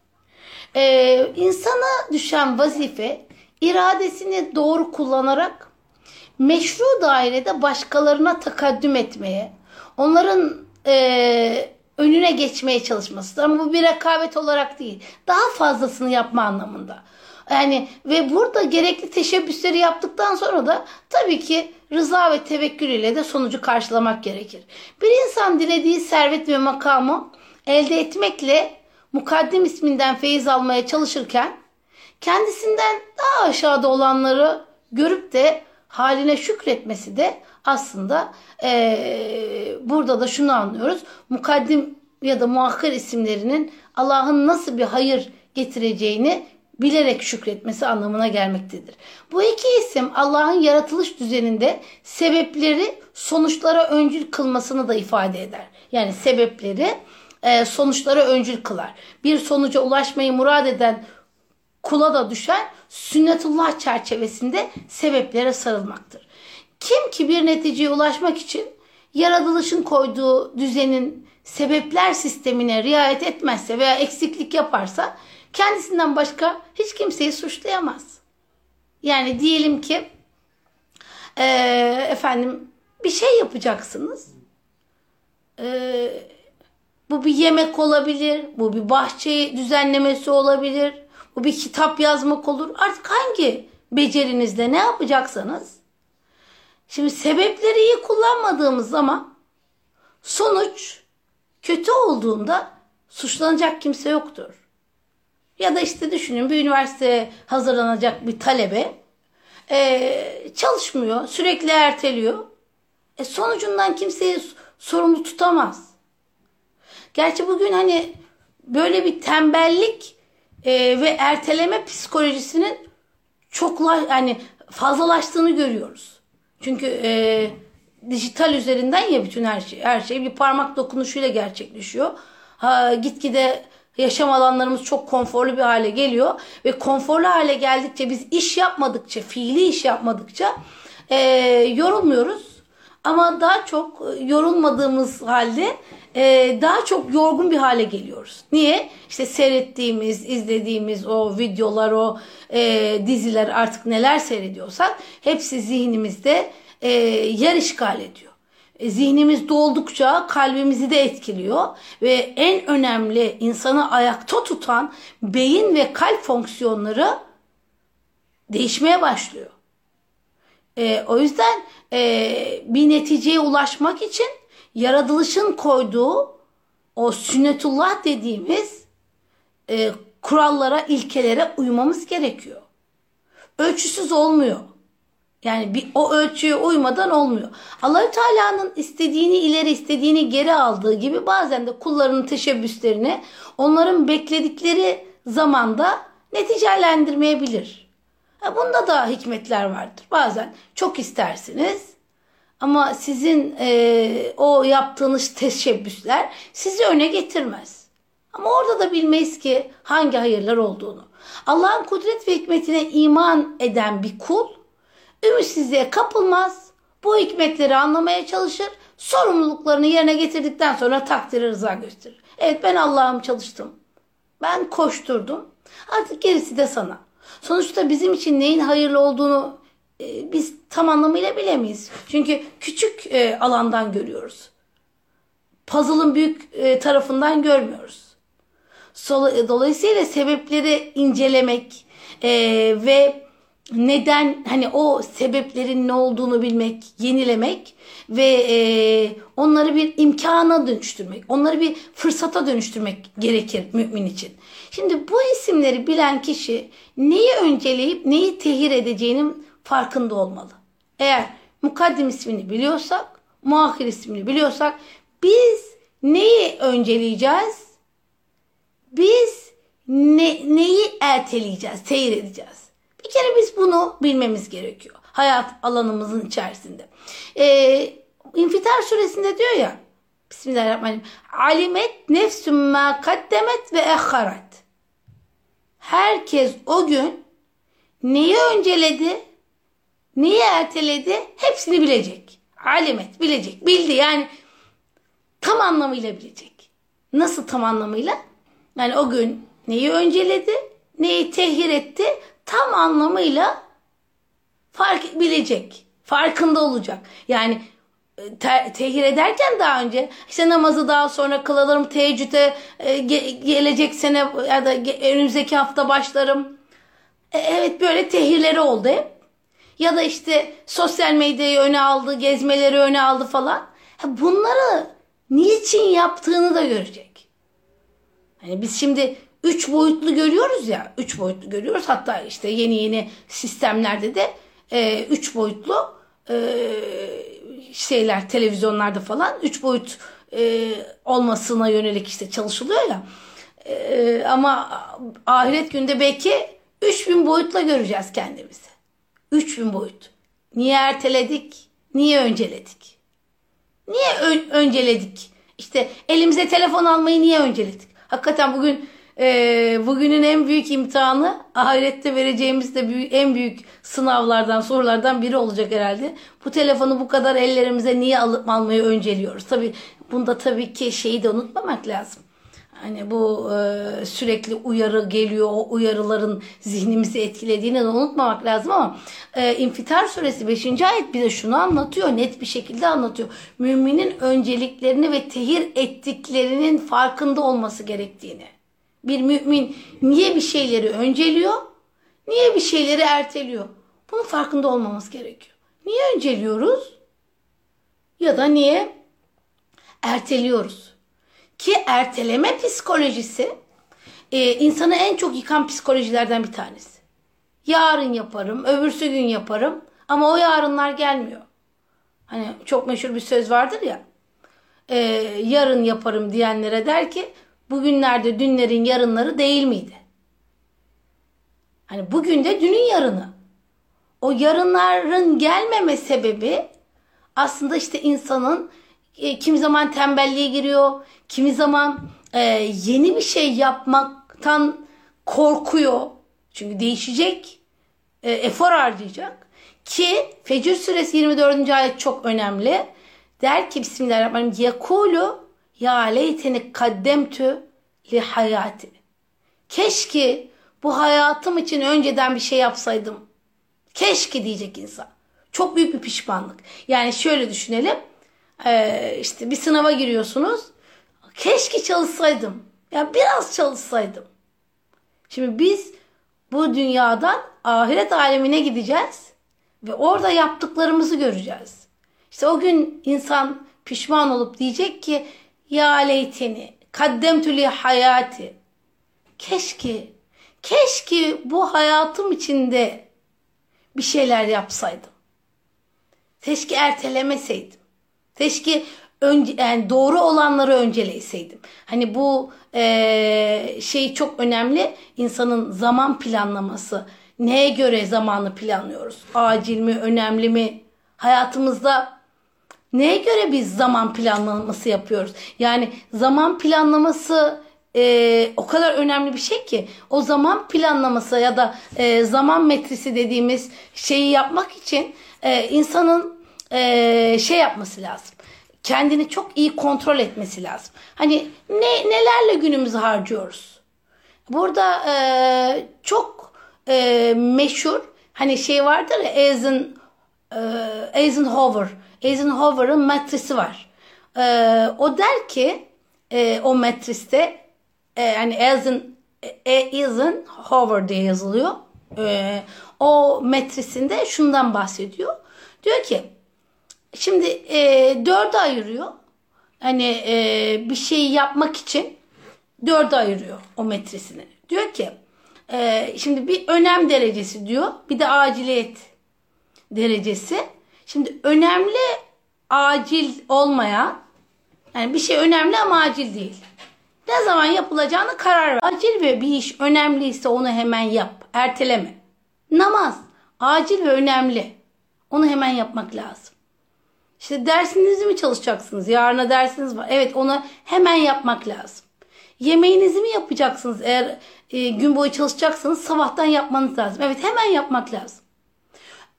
E, insana düşen vazife iradesini doğru kullanarak meşru dairede başkalarına takaddüm etmeye, onların e, önüne geçmeye çalışmasıdır. Ama bu bir rekabet olarak değil. Daha fazlasını yapma anlamında. Yani ve burada gerekli teşebbüsleri yaptıktan sonra da tabii ki rıza ve tevekkül ile de sonucu karşılamak gerekir. Bir insan dilediği servet ve makamı elde etmekle mukaddim isminden feyiz almaya çalışırken kendisinden daha aşağıda olanları görüp de haline şükretmesi de aslında ee, burada da şunu anlıyoruz. Mukaddim ya da muakkar isimlerinin Allah'ın nasıl bir hayır getireceğini bilerek şükretmesi anlamına gelmektedir. Bu iki isim Allah'ın yaratılış düzeninde sebepleri sonuçlara öncül kılmasını da ifade eder. Yani sebepleri e, sonuçlara öncül kılar. Bir sonuca ulaşmayı murad eden kula da düşen sünnetullah çerçevesinde sebeplere sarılmaktır. Kim ki bir neticeye ulaşmak için yaratılışın koyduğu düzenin sebepler sistemine riayet etmezse veya eksiklik yaparsa kendisinden başka hiç kimseyi suçlayamaz. Yani diyelim ki e, efendim bir şey yapacaksınız. E, bu bir yemek olabilir, bu bir bahçe düzenlemesi olabilir, bu bir kitap yazmak olur. Artık hangi becerinizde ne yapacaksanız. Şimdi sebepleri iyi kullanmadığımız zaman sonuç kötü olduğunda suçlanacak kimse yoktur. Ya da işte düşünün bir üniversiteye hazırlanacak bir talebe e, çalışmıyor, sürekli erteliyor. E, sonucundan kimseyi sorumlu tutamaz. Gerçi bugün hani böyle bir tembellik e, ve erteleme psikolojisinin çok yani fazlalaştığını görüyoruz. Çünkü e, dijital üzerinden ya bütün her şey. Her şey bir parmak dokunuşuyla gerçekleşiyor. Ha, gitgide yaşam alanlarımız çok konforlu bir hale geliyor. Ve konforlu hale geldikçe biz iş yapmadıkça, fiili iş yapmadıkça e, yorulmuyoruz. Ama daha çok yorulmadığımız halde e, daha çok yorgun bir hale geliyoruz. Niye? İşte seyrettiğimiz, izlediğimiz o videolar, o e, diziler artık neler seyrediyorsak hepsi zihnimizde e, yer işgal ediyor. E, zihnimiz doldukça kalbimizi de etkiliyor ve en önemli insanı ayakta tutan beyin ve kalp fonksiyonları değişmeye başlıyor. E, o yüzden e, bir neticeye ulaşmak için yaratılışın koyduğu o sünnetullah dediğimiz e, kurallara, ilkelere uymamız gerekiyor. Ölçüsüz olmuyor. Yani bir, o ölçüye uymadan olmuyor. Allahü Teala'nın istediğini ileri istediğini geri aldığı gibi bazen de kullarının teşebbüslerini onların bekledikleri zamanda neticelendirmeyebilir. bunda da hikmetler vardır. Bazen çok istersiniz ama sizin e, o yaptığınız teşebbüsler sizi öne getirmez. Ama orada da bilmeyiz ki hangi hayırlar olduğunu. Allah'ın kudret ve hikmetine iman eden bir kul ümitsizliğe kapılmaz. Bu hikmetleri anlamaya çalışır. Sorumluluklarını yerine getirdikten sonra takdiri rıza gösterir. Evet ben Allah'ım çalıştım. Ben koşturdum. Artık gerisi de sana. Sonuçta bizim için neyin hayırlı olduğunu e, biz tam anlamıyla bilemeyiz. Çünkü küçük e, alandan görüyoruz. Puzzle'ın büyük e, tarafından görmüyoruz. Dolayısıyla sebepleri incelemek ve neden hani o sebeplerin ne olduğunu bilmek, yenilemek ve onları bir imkana dönüştürmek, onları bir fırsata dönüştürmek gerekir mümin için. Şimdi bu isimleri bilen kişi neyi önceleyip neyi tehir edeceğinin farkında olmalı. Eğer mukaddim ismini biliyorsak, muahir ismini biliyorsak biz neyi önceleyeceğiz? Biz ne, neyi erteleyeceğiz, seyir edeceğiz? Bir kere biz bunu bilmemiz gerekiyor. Hayat alanımızın içerisinde. Ee, İnfitar suresinde diyor ya Bismillahirrahmanirrahim. Alimet nefsüm ma kaddemet ve ehharat. Herkes o gün neyi önceledi, Neyi erteledi? Hepsini bilecek. Alimet bilecek. Bildi yani tam anlamıyla bilecek. Nasıl tam anlamıyla? Yani o gün neyi önceledi? Neyi tehir etti? Tam anlamıyla fark bilecek. Farkında olacak. Yani te- tehir ederken daha önce işte namazı daha sonra kılalım teheccüde e, ge- gelecek sene ya da önümüzdeki hafta başlarım. E, evet böyle tehirleri oldu hep. Ya da işte sosyal medyayı öne aldı, gezmeleri öne aldı falan. Bunları niçin yaptığını da görecek. Hani biz şimdi üç boyutlu görüyoruz ya, üç boyutlu görüyoruz. Hatta işte yeni yeni sistemlerde de e, üç boyutlu e, şeyler televizyonlarda falan üç boyut e, olmasına yönelik işte çalışılıyor ya. E, ama ahiret günde belki 3000 boyutla göreceğiz kendimizi. 3000 boyut. Niye erteledik? Niye önceledik? Niye ön- önceledik? İşte elimize telefon almayı niye önceledik? Hakikaten bugün e, bugünün en büyük imtihanı ahirette vereceğimiz de büyük, en büyük sınavlardan sorulardan biri olacak herhalde. Bu telefonu bu kadar ellerimize niye alıp almayı önceliyoruz? Tabi bunda tabii ki şeyi de unutmamak lazım. Hani bu e, sürekli uyarı geliyor, o uyarıların zihnimizi etkilediğini de unutmamak lazım ama e, İnfitar suresi 5. ayet bize şunu anlatıyor, net bir şekilde anlatıyor. Müminin önceliklerini ve tehir ettiklerinin farkında olması gerektiğini. Bir mümin niye bir şeyleri önceliyor, niye bir şeyleri erteliyor? Bunun farkında olmamız gerekiyor. Niye önceliyoruz? Ya da niye erteliyoruz? Ki erteleme psikolojisi e, insanı en çok yıkan psikolojilerden bir tanesi. Yarın yaparım, öbürsü gün yaparım ama o yarınlar gelmiyor. Hani çok meşhur bir söz vardır ya. e, yarın yaparım diyenlere der ki bugünlerde dünlerin yarınları değil miydi? Hani bugün de dünün yarını. O yarınların gelmeme sebebi aslında işte insanın e, kimi zaman tembelliğe giriyor, kimi zaman e, yeni bir şey yapmaktan korkuyor. Çünkü değişecek, e, efor harcayacak. Ki Fecr suresi 24. ayet çok önemli. Der ki Bismillahirrahmanirrahim. Yekulu ya leyteni kaddemtü li hayati. Keşke bu hayatım için önceden bir şey yapsaydım. Keşke diyecek insan. Çok büyük bir pişmanlık. Yani şöyle düşünelim. Ee, işte bir sınava giriyorsunuz. Keşke çalışsaydım. Ya biraz çalışsaydım. Şimdi biz bu dünyadan ahiret alemine gideceğiz ve orada yaptıklarımızı göreceğiz. İşte o gün insan pişman olup diyecek ki ya leyteni kaddemtü li hayati. Keşke, keşke bu hayatım içinde bir şeyler yapsaydım. Keşke ertelemeseydim. Keşke önce, yani doğru olanları önceleyseydim. Hani bu e, şey çok önemli. İnsanın zaman planlaması. Neye göre zamanı planlıyoruz? Acil mi, önemli mi? Hayatımızda neye göre biz zaman planlaması yapıyoruz? Yani zaman planlaması e, o kadar önemli bir şey ki o zaman planlaması ya da e, zaman metrisi dediğimiz şeyi yapmak için e, insanın e, şey yapması lazım. Kendini çok iyi kontrol etmesi lazım. Hani ne nelerle günümüzü harcıyoruz? Burada e, çok e, meşhur hani şey vardır ya Eisen, e, Eisenhower. Eisenhower'ın metrisi var. E, o der ki e, o metriste e, yani Eisen, e, Eisenhower diye yazılıyor. E, o metrisinde şundan bahsediyor. Diyor ki Şimdi e, dörde ayırıyor. Hani e, bir şeyi yapmak için dörde ayırıyor o metresini. Diyor ki e, şimdi bir önem derecesi diyor. Bir de aciliyet derecesi. Şimdi önemli acil olmayan yani bir şey önemli ama acil değil. Ne zaman yapılacağını karar ver. Acil ve bir iş önemliyse onu hemen yap. Erteleme. Namaz acil ve önemli. Onu hemen yapmak lazım. İşte dersinizi mi çalışacaksınız? Yarına dersiniz var. Evet onu hemen yapmak lazım. Yemeğinizi mi yapacaksınız? Eğer e, gün boyu çalışacaksanız sabahtan yapmanız lazım. Evet hemen yapmak lazım.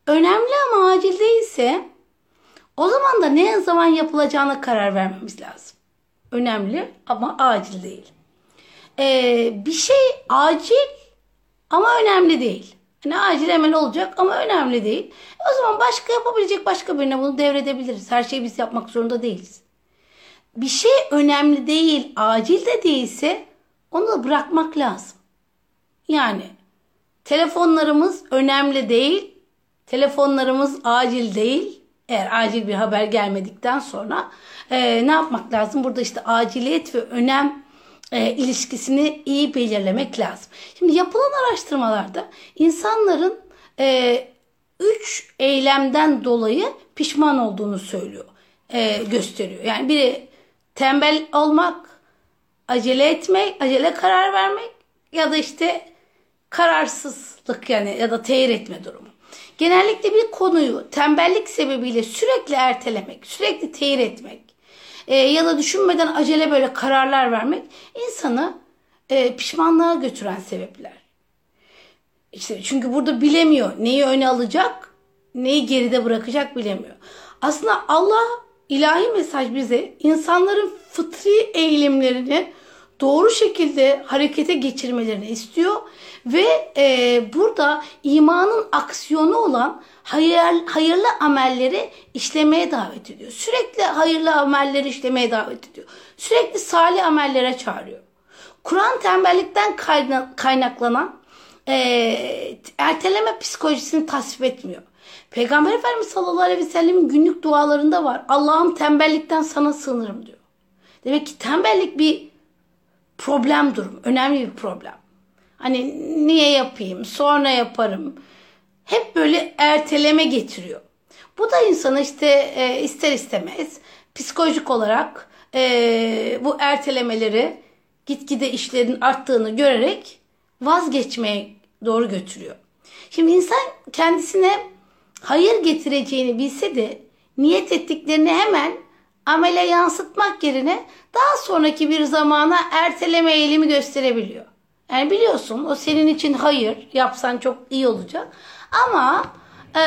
Önemli ama acil değilse o zaman da ne zaman yapılacağına karar vermemiz lazım. Önemli ama acil değil. Ee, bir şey acil ama önemli değil. Ne acil hemen olacak ama önemli değil. O zaman başka yapabilecek başka birine bunu devredebiliriz. Her şeyi biz yapmak zorunda değiliz. Bir şey önemli değil, acil de değilse onu da bırakmak lazım. Yani telefonlarımız önemli değil, telefonlarımız acil değil. Eğer acil bir haber gelmedikten sonra e, ne yapmak lazım? Burada işte aciliyet ve önem e, ilişkisini iyi belirlemek lazım. Şimdi yapılan araştırmalarda insanların e, üç eylemden dolayı pişman olduğunu söylüyor, e, gösteriyor. Yani biri tembel olmak, acele etmek, acele karar vermek ya da işte kararsızlık yani ya da teyir etme durumu. Genellikle bir konuyu tembellik sebebiyle sürekli ertelemek, sürekli teyir etmek e, ya da düşünmeden acele böyle kararlar vermek insanı e, pişmanlığa götüren sebepler. İşte çünkü burada bilemiyor neyi öne alacak, neyi geride bırakacak bilemiyor. Aslında Allah ilahi mesaj bize insanların fıtri eğilimlerini doğru şekilde harekete geçirmelerini istiyor ve e, burada imanın aksiyonu olan hayır, hayırlı amelleri işlemeye davet ediyor. Sürekli hayırlı amelleri işlemeye davet ediyor. Sürekli salih amellere çağırıyor. Kur'an tembellikten kaynaklanan e, erteleme psikolojisini tasvip etmiyor. Peygamber Efendimiz sallallahu aleyhi ve sellemin günlük dualarında var. Allah'ım tembellikten sana sığınırım diyor. Demek ki tembellik bir problem durum. Önemli bir problem. Hani niye yapayım, sonra yaparım. Hep böyle erteleme getiriyor. Bu da insana işte e, ister istemez psikolojik olarak e, bu ertelemeleri gitgide işlerin arttığını görerek vazgeçmeye doğru götürüyor. Şimdi insan kendisine hayır getireceğini bilse de niyet ettiklerini hemen amele yansıtmak yerine daha sonraki bir zamana erteleme eğilimi gösterebiliyor. Yani biliyorsun o senin için hayır yapsan çok iyi olacak ama e,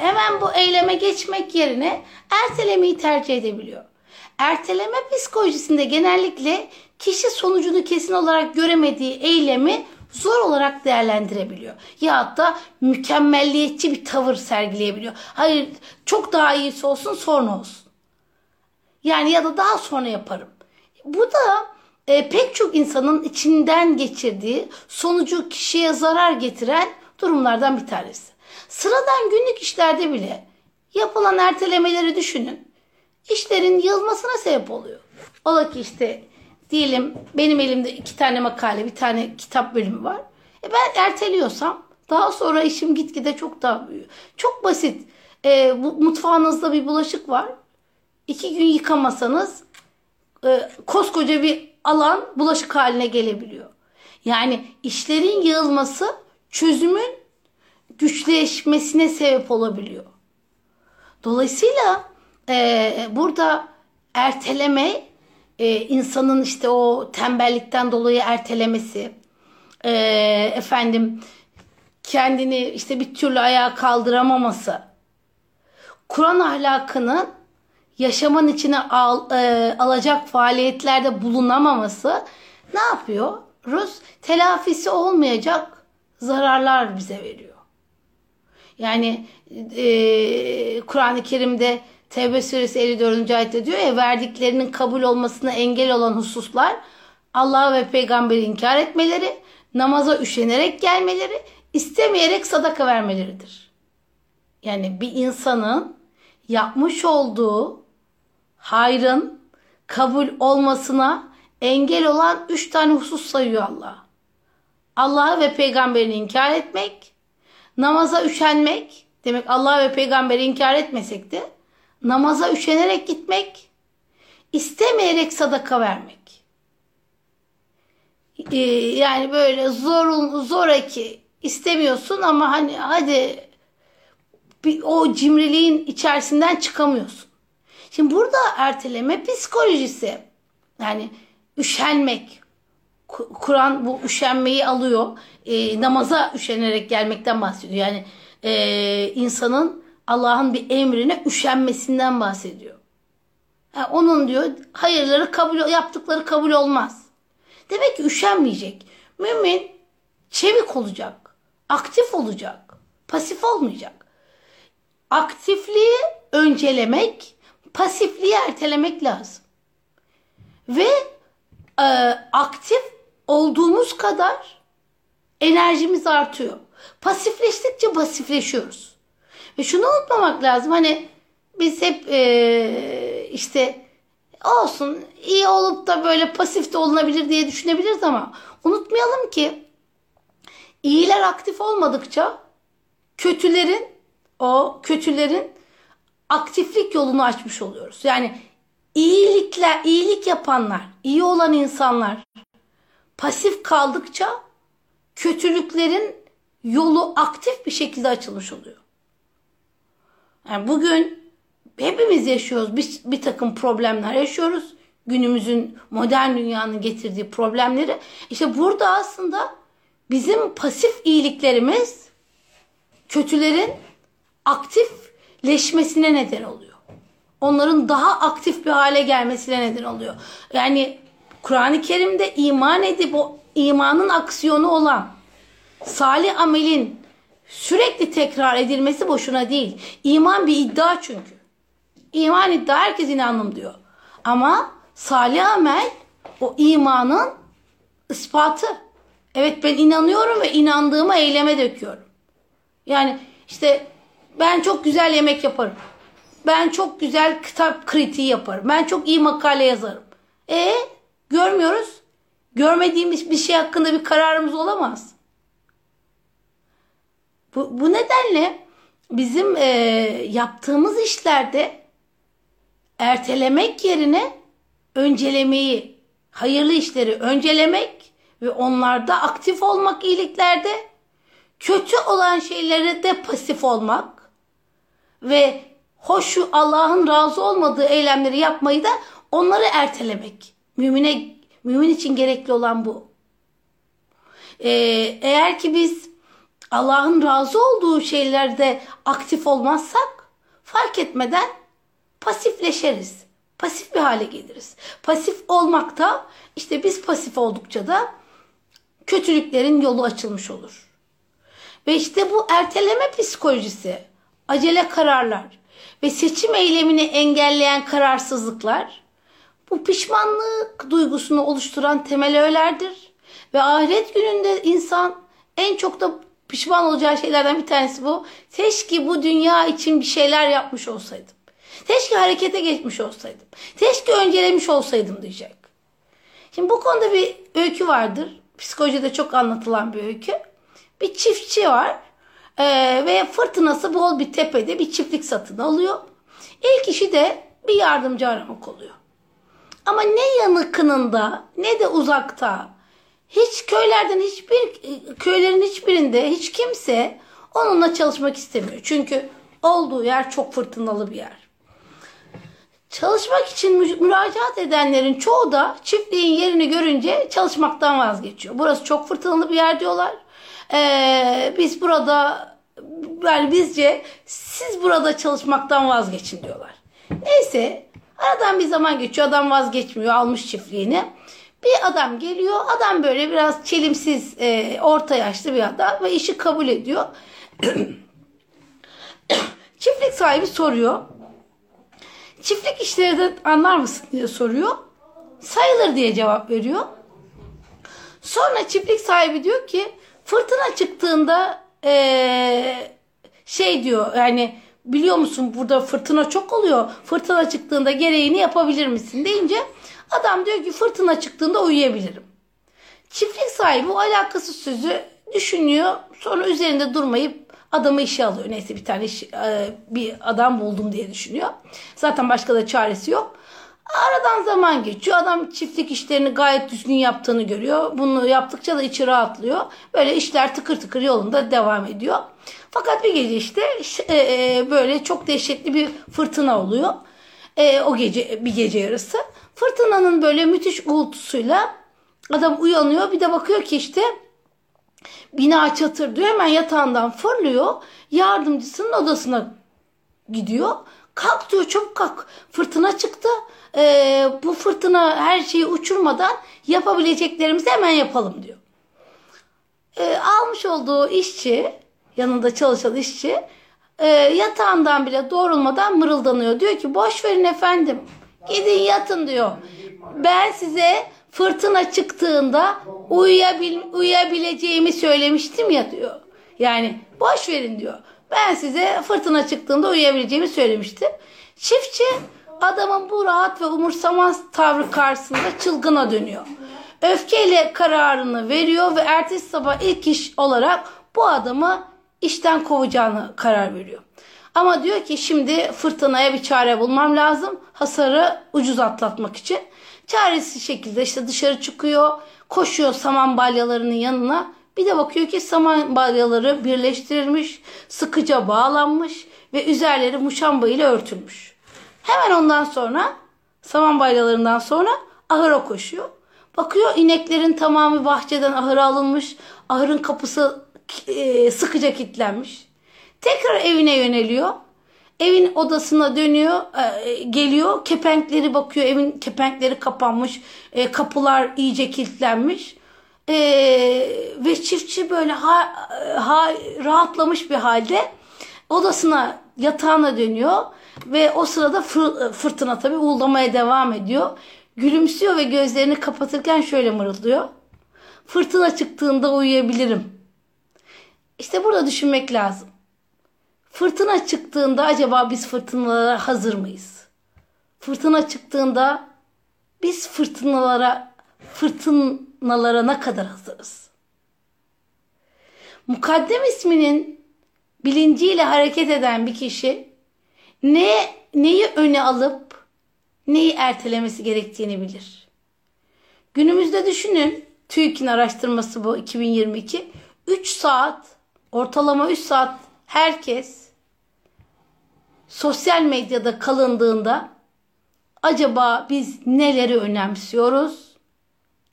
hemen bu eyleme geçmek yerine ertelemeyi tercih edebiliyor. Erteleme psikolojisinde genellikle kişi sonucunu kesin olarak göremediği eylemi zor olarak değerlendirebiliyor. Ya da mükemmelliyetçi bir tavır sergileyebiliyor. Hayır çok daha iyisi olsun sonra olsun. Yani ya da daha sonra yaparım. Bu da e, pek çok insanın içinden geçirdiği sonucu kişiye zarar getiren durumlardan bir tanesi. Sıradan günlük işlerde bile yapılan ertelemeleri düşünün. İşlerin yılmasına sebep oluyor. Ola ki işte diyelim benim elimde iki tane makale, bir tane kitap bölümü var. E ben erteliyorsam daha sonra işim gitgide çok daha büyüyor. Çok basit. E, bu, mutfağınızda bir bulaşık var. İki gün yıkamasanız e, koskoca bir alan bulaşık haline gelebiliyor. Yani işlerin yığılması çözümün güçleşmesine sebep olabiliyor. Dolayısıyla e, burada erteleme e, insanın işte o tembellikten dolayı ertelemesi, e, efendim kendini işte bir türlü ayağa kaldıramaması, Kur'an ahlakının yaşamın içine al, e, alacak faaliyetlerde bulunamaması ne yapıyor? Rus telafisi olmayacak zararlar bize veriyor. Yani e, Kur'an-ı Kerim'de Tevbe suresi 54. ayette diyor ya verdiklerinin kabul olmasına engel olan hususlar Allah ve peygamberi inkar etmeleri, namaza üşenerek gelmeleri, istemeyerek sadaka vermeleridir. Yani bir insanın yapmış olduğu hayrın kabul olmasına engel olan üç tane husus sayıyor Allah. Allah'ı ve peygamberini inkar etmek, namaza üşenmek, demek Allah ve peygamberi inkar etmesek de namaza üşenerek gitmek, istemeyerek sadaka vermek. Ee, yani böyle zorun zoraki istemiyorsun ama hani hadi bir, o cimriliğin içerisinden çıkamıyorsun. Şimdi burada erteleme psikolojisi yani üşenmek. Kur'an bu üşenmeyi alıyor. E, namaza üşenerek gelmekten bahsediyor. Yani e, insanın Allah'ın bir emrine üşenmesinden bahsediyor. Yani onun diyor hayırları kabul yaptıkları kabul olmaz. Demek ki üşenmeyecek. Mümin çevik olacak. aktif olacak. Pasif olmayacak. Aktifliği öncelemek, pasifliği ertelemek lazım. Ve e, aktif olduğumuz kadar enerjimiz artıyor. Pasifleştikçe pasifleşiyoruz. Ve şunu unutmamak lazım. Hani biz hep e, işte olsun iyi olup da böyle pasif de olunabilir diye düşünebiliriz ama unutmayalım ki iyiler aktif olmadıkça kötülerin o kötülerin aktiflik yolunu açmış oluyoruz. Yani iyilikler, iyilik yapanlar, iyi olan insanlar pasif kaldıkça kötülüklerin yolu aktif bir şekilde açılmış oluyor. Yani bugün hepimiz yaşıyoruz. Bir, bir takım problemler yaşıyoruz. Günümüzün modern dünyanın getirdiği problemleri. İşte burada aslında bizim pasif iyiliklerimiz kötülerin aktifleşmesine neden oluyor. Onların daha aktif bir hale gelmesine neden oluyor. Yani Kur'an-ı Kerim'de iman edip o imanın aksiyonu olan salih amelin sürekli tekrar edilmesi boşuna değil. İman bir iddia çünkü. İman iddia herkes inandım diyor. Ama salih amel o imanın ispatı. Evet ben inanıyorum ve inandığımı eyleme döküyorum. Yani işte ben çok güzel yemek yaparım. Ben çok güzel kitap kritiği yaparım. Ben çok iyi makale yazarım. E görmüyoruz. Görmediğimiz bir şey hakkında bir kararımız olamaz. Bu, bu nedenle bizim e, yaptığımız işlerde ertelemek yerine öncelemeyi, hayırlı işleri öncelemek ve onlarda aktif olmak iyiliklerde, kötü olan şeylere de pasif olmak ve hoşu Allah'ın razı olmadığı eylemleri yapmayı da onları ertelemek. Mümine, mümin için gerekli olan bu. Ee, eğer ki biz Allah'ın razı olduğu şeylerde aktif olmazsak fark etmeden pasifleşeriz. Pasif bir hale geliriz. Pasif olmakta işte biz pasif oldukça da kötülüklerin yolu açılmış olur. Ve işte bu erteleme psikolojisi, acele kararlar ve seçim eylemini engelleyen kararsızlıklar bu pişmanlık duygusunu oluşturan temel öğelerdir. Ve ahiret gününde insan en çok da pişman olacağı şeylerden bir tanesi bu. Keşke bu dünya için bir şeyler yapmış olsaydım. Keşke harekete geçmiş olsaydım. Keşke öncelemiş olsaydım diyecek. Şimdi bu konuda bir öykü vardır. Psikolojide çok anlatılan bir öykü. Bir çiftçi var ee, ve fırtınası bol bir tepede bir çiftlik satın alıyor. İlk işi de bir yardımcı aramak oluyor. Ama ne yanıkınında ne de uzakta hiç köylerden hiçbir köylerin hiçbirinde hiç kimse onunla çalışmak istemiyor. Çünkü olduğu yer çok fırtınalı bir yer. Çalışmak için müracaat edenlerin çoğu da çiftliğin yerini görünce çalışmaktan vazgeçiyor. Burası çok fırtınalı bir yer diyorlar. Ee, biz burada yani bizce siz burada çalışmaktan vazgeçin diyorlar. Neyse aradan bir zaman geçiyor adam vazgeçmiyor almış çiftliğini. Bir adam geliyor adam böyle biraz çelimsiz e, orta yaşlı bir adam ve işi kabul ediyor. Çiftlik sahibi soruyor. Çiftlik işleri de anlar mısın diye soruyor. Sayılır diye cevap veriyor. Sonra çiftlik sahibi diyor ki fırtına çıktığında ee, şey diyor yani biliyor musun burada fırtına çok oluyor. Fırtına çıktığında gereğini yapabilir misin deyince adam diyor ki fırtına çıktığında uyuyabilirim. Çiftlik sahibi o alakasız sözü düşünüyor. Sonra üzerinde durmayıp adamı işe alıyor. Neyse bir tane iş, bir adam buldum diye düşünüyor. Zaten başka da çaresi yok. Aradan zaman geçiyor. Adam çiftlik işlerini gayet düzgün yaptığını görüyor. Bunu yaptıkça da içi rahatlıyor. Böyle işler tıkır tıkır yolunda devam ediyor. Fakat bir gece işte e, e, böyle çok dehşetli bir fırtına oluyor. E, o gece bir gece yarısı. Fırtınanın böyle müthiş uğultusuyla adam uyanıyor. Bir de bakıyor ki işte bina çatır diyor. Hemen yatağından fırlıyor. Yardımcısının odasına gidiyor. Kalk diyor çabuk kalk. Fırtına çıktı e, bu fırtına her şeyi uçurmadan yapabileceklerimizi hemen yapalım diyor. e, almış olduğu işçi, yanında çalışan işçi e, yatağından bile doğrulmadan mırıldanıyor. Diyor ki boş verin efendim. Gidin yatın diyor. Ben size fırtına çıktığında uyuyabil, uyuyabileceğimi söylemiştim ya diyor. Yani boş verin diyor. Ben size fırtına çıktığında uyuyabileceğimi söylemiştim. Çiftçi adamın bu rahat ve umursamaz tavrı karşısında çılgına dönüyor. Öfkeyle kararını veriyor ve ertesi sabah ilk iş olarak bu adamı işten kovacağını karar veriyor. Ama diyor ki şimdi fırtınaya bir çare bulmam lazım. Hasarı ucuz atlatmak için. Çaresiz şekilde işte dışarı çıkıyor. Koşuyor saman balyalarının yanına. Bir de bakıyor ki saman balyaları birleştirilmiş, sıkıca bağlanmış ve üzerleri muşamba ile örtülmüş. Hemen ondan sonra saman balyalarından sonra ahıra koşuyor. Bakıyor ineklerin tamamı bahçeden ahıra alınmış. Ahırın kapısı e, sıkıca kilitlenmiş. Tekrar evine yöneliyor. Evin odasına dönüyor, e, geliyor. Kepenkleri bakıyor. Evin kepenkleri kapanmış. E, kapılar iyice kilitlenmiş. E, ve çiftçi böyle ha, ha, rahatlamış bir halde odasına, yatağına dönüyor. Ve o sırada fır, fırtına tabii uğuldamaya devam ediyor. Gülümsüyor ve gözlerini kapatırken şöyle mırıldıyor. Fırtına çıktığında uyuyabilirim. İşte burada düşünmek lazım. Fırtına çıktığında acaba biz fırtınalara hazır mıyız? Fırtına çıktığında biz fırtınalara fırtınalara ne kadar hazırız? Mukaddem isminin bilinciyle hareket eden bir kişi ne neyi öne alıp neyi ertelemesi gerektiğini bilir. Günümüzde düşünün TÜİK'in araştırması bu 2022. 3 saat ortalama 3 saat herkes sosyal medyada kalındığında acaba biz neleri önemsiyoruz?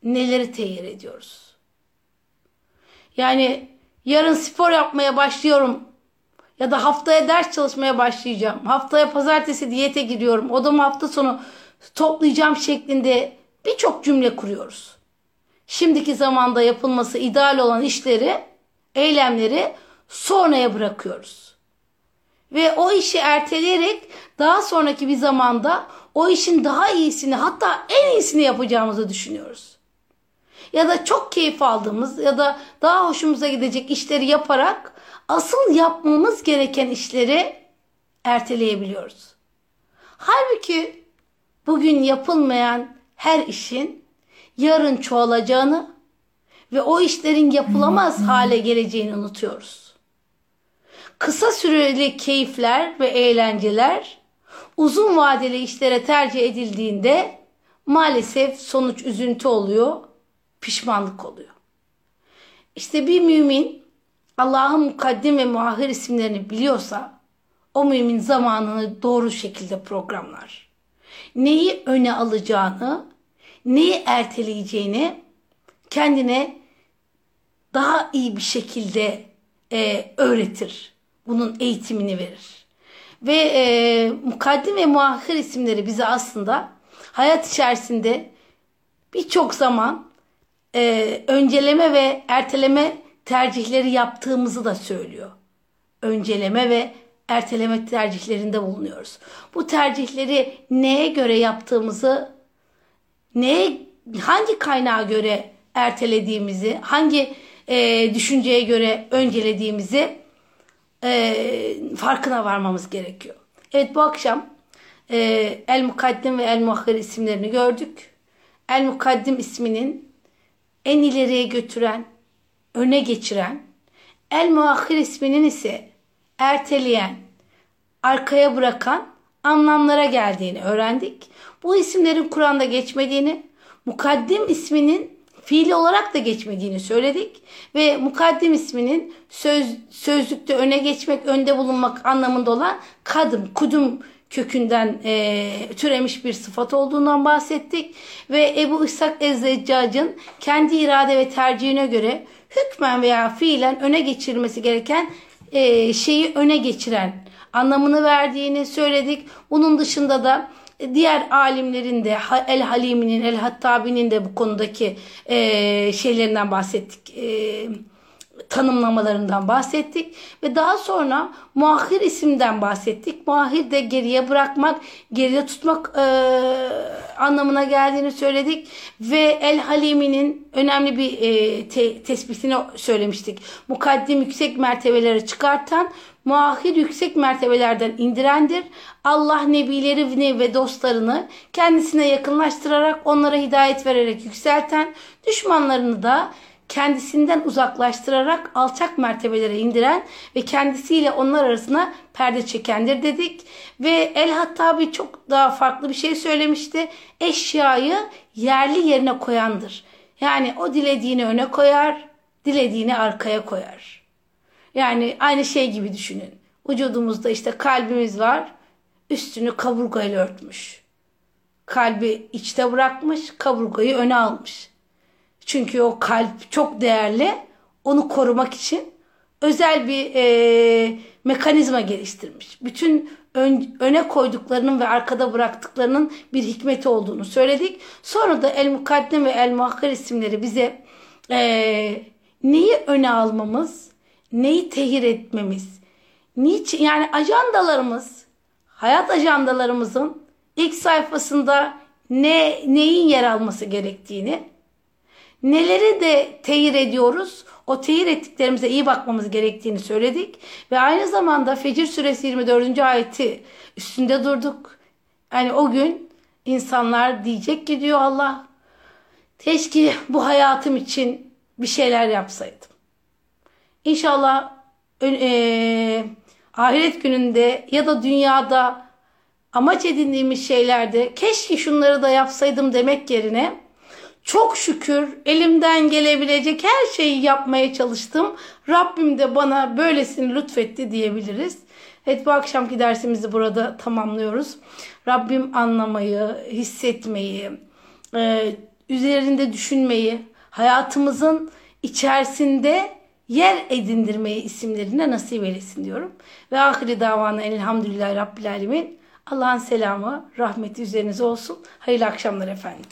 Neleri tehir ediyoruz? Yani yarın spor yapmaya başlıyorum ya da haftaya ders çalışmaya başlayacağım. Haftaya pazartesi diyete giriyorum. Odamı hafta sonu toplayacağım şeklinde birçok cümle kuruyoruz. Şimdiki zamanda yapılması ideal olan işleri, eylemleri sonraya bırakıyoruz. Ve o işi erteleyerek daha sonraki bir zamanda o işin daha iyisini hatta en iyisini yapacağımızı düşünüyoruz. Ya da çok keyif aldığımız ya da daha hoşumuza gidecek işleri yaparak asıl yapmamız gereken işleri erteleyebiliyoruz. Halbuki bugün yapılmayan her işin yarın çoğalacağını ve o işlerin yapılamaz hale geleceğini unutuyoruz. Kısa süreli keyifler ve eğlenceler uzun vadeli işlere tercih edildiğinde maalesef sonuç üzüntü oluyor, pişmanlık oluyor. İşte bir mümin Allah'ın mukaddim ve muahir isimlerini biliyorsa o mümin zamanını doğru şekilde programlar. Neyi öne alacağını, neyi erteleyeceğini kendine daha iyi bir şekilde e, öğretir. Bunun eğitimini verir. Ve e, mukaddim ve muahir isimleri bize aslında hayat içerisinde birçok zaman e, önceleme ve erteleme tercihleri yaptığımızı da söylüyor. Önceleme ve erteleme tercihlerinde bulunuyoruz. Bu tercihleri neye göre yaptığımızı, neye, hangi kaynağa göre ertelediğimizi, hangi e, düşünceye göre öncelediğimizi e, farkına varmamız gerekiyor. Evet bu akşam e, El Mukaddim ve El Muahhir isimlerini gördük. El Mukaddim isminin en ileriye götüren, öne geçiren, El Muahhir isminin ise erteleyen, arkaya bırakan anlamlara geldiğini öğrendik. Bu isimlerin Kur'an'da geçmediğini, mukaddim isminin fiili olarak da geçmediğini söyledik ve mukaddim isminin söz, sözlükte öne geçmek, önde bulunmak anlamında olan kadım, kudum kökünden e, türemiş bir sıfat olduğundan bahsettik ve Ebu İshak Ezzeccac'ın kendi irade ve tercihine göre hükmen veya fiilen öne geçirmesi gereken e, şeyi öne geçiren anlamını verdiğini söyledik. Bunun dışında da diğer alimlerin de El Halimi'nin, El Hattabi'nin de bu konudaki e, şeylerinden bahsettik. E, tanımlamalarından bahsettik ve daha sonra muahhir isimden bahsettik. Muahhir de geriye bırakmak, geride tutmak e, anlamına geldiğini söyledik ve El Halimi'nin önemli bir e, te, tespitini söylemiştik. Mukaddim yüksek mertebelere çıkartan, muahhir yüksek mertebelerden indirendir. Allah nebilerini ve dostlarını kendisine yakınlaştırarak onlara hidayet vererek yükselten, düşmanlarını da kendisinden uzaklaştırarak alçak mertebelere indiren ve kendisiyle onlar arasına perde çekendir dedik. Ve El Hattabi çok daha farklı bir şey söylemişti. Eşyayı yerli yerine koyandır. Yani o dilediğini öne koyar, dilediğini arkaya koyar. Yani aynı şey gibi düşünün. Vücudumuzda işte kalbimiz var, üstünü kaburgayla örtmüş. Kalbi içte bırakmış, kaburgayı öne almış. Çünkü o kalp çok değerli. Onu korumak için özel bir e, mekanizma geliştirmiş. Bütün ön, öne koyduklarının ve arkada bıraktıklarının bir hikmeti olduğunu söyledik. Sonra da El Mukaddim ve El Muhakkar isimleri bize e, neyi öne almamız, neyi tehir etmemiz, niçin yani ajandalarımız, hayat ajandalarımızın ilk sayfasında ne neyin yer alması gerektiğini neleri de teyir ediyoruz. O teyir ettiklerimize iyi bakmamız gerektiğini söyledik. Ve aynı zamanda Fecir suresi 24. ayeti üstünde durduk. Yani o gün insanlar diyecek ki diyor Allah keşke bu hayatım için bir şeyler yapsaydım. İnşallah e, ahiret gününde ya da dünyada amaç edindiğimiz şeylerde keşke şunları da yapsaydım demek yerine çok şükür elimden gelebilecek her şeyi yapmaya çalıştım. Rabbim de bana böylesini lütfetti diyebiliriz. Evet bu akşamki dersimizi burada tamamlıyoruz. Rabbim anlamayı, hissetmeyi, e, üzerinde düşünmeyi, hayatımızın içerisinde yer edindirmeyi isimlerine nasip eylesin diyorum. Ve ahiri davana elhamdülillahi rabbil alemin. Allah'ın selamı, rahmeti üzerinize olsun. Hayırlı akşamlar efendim.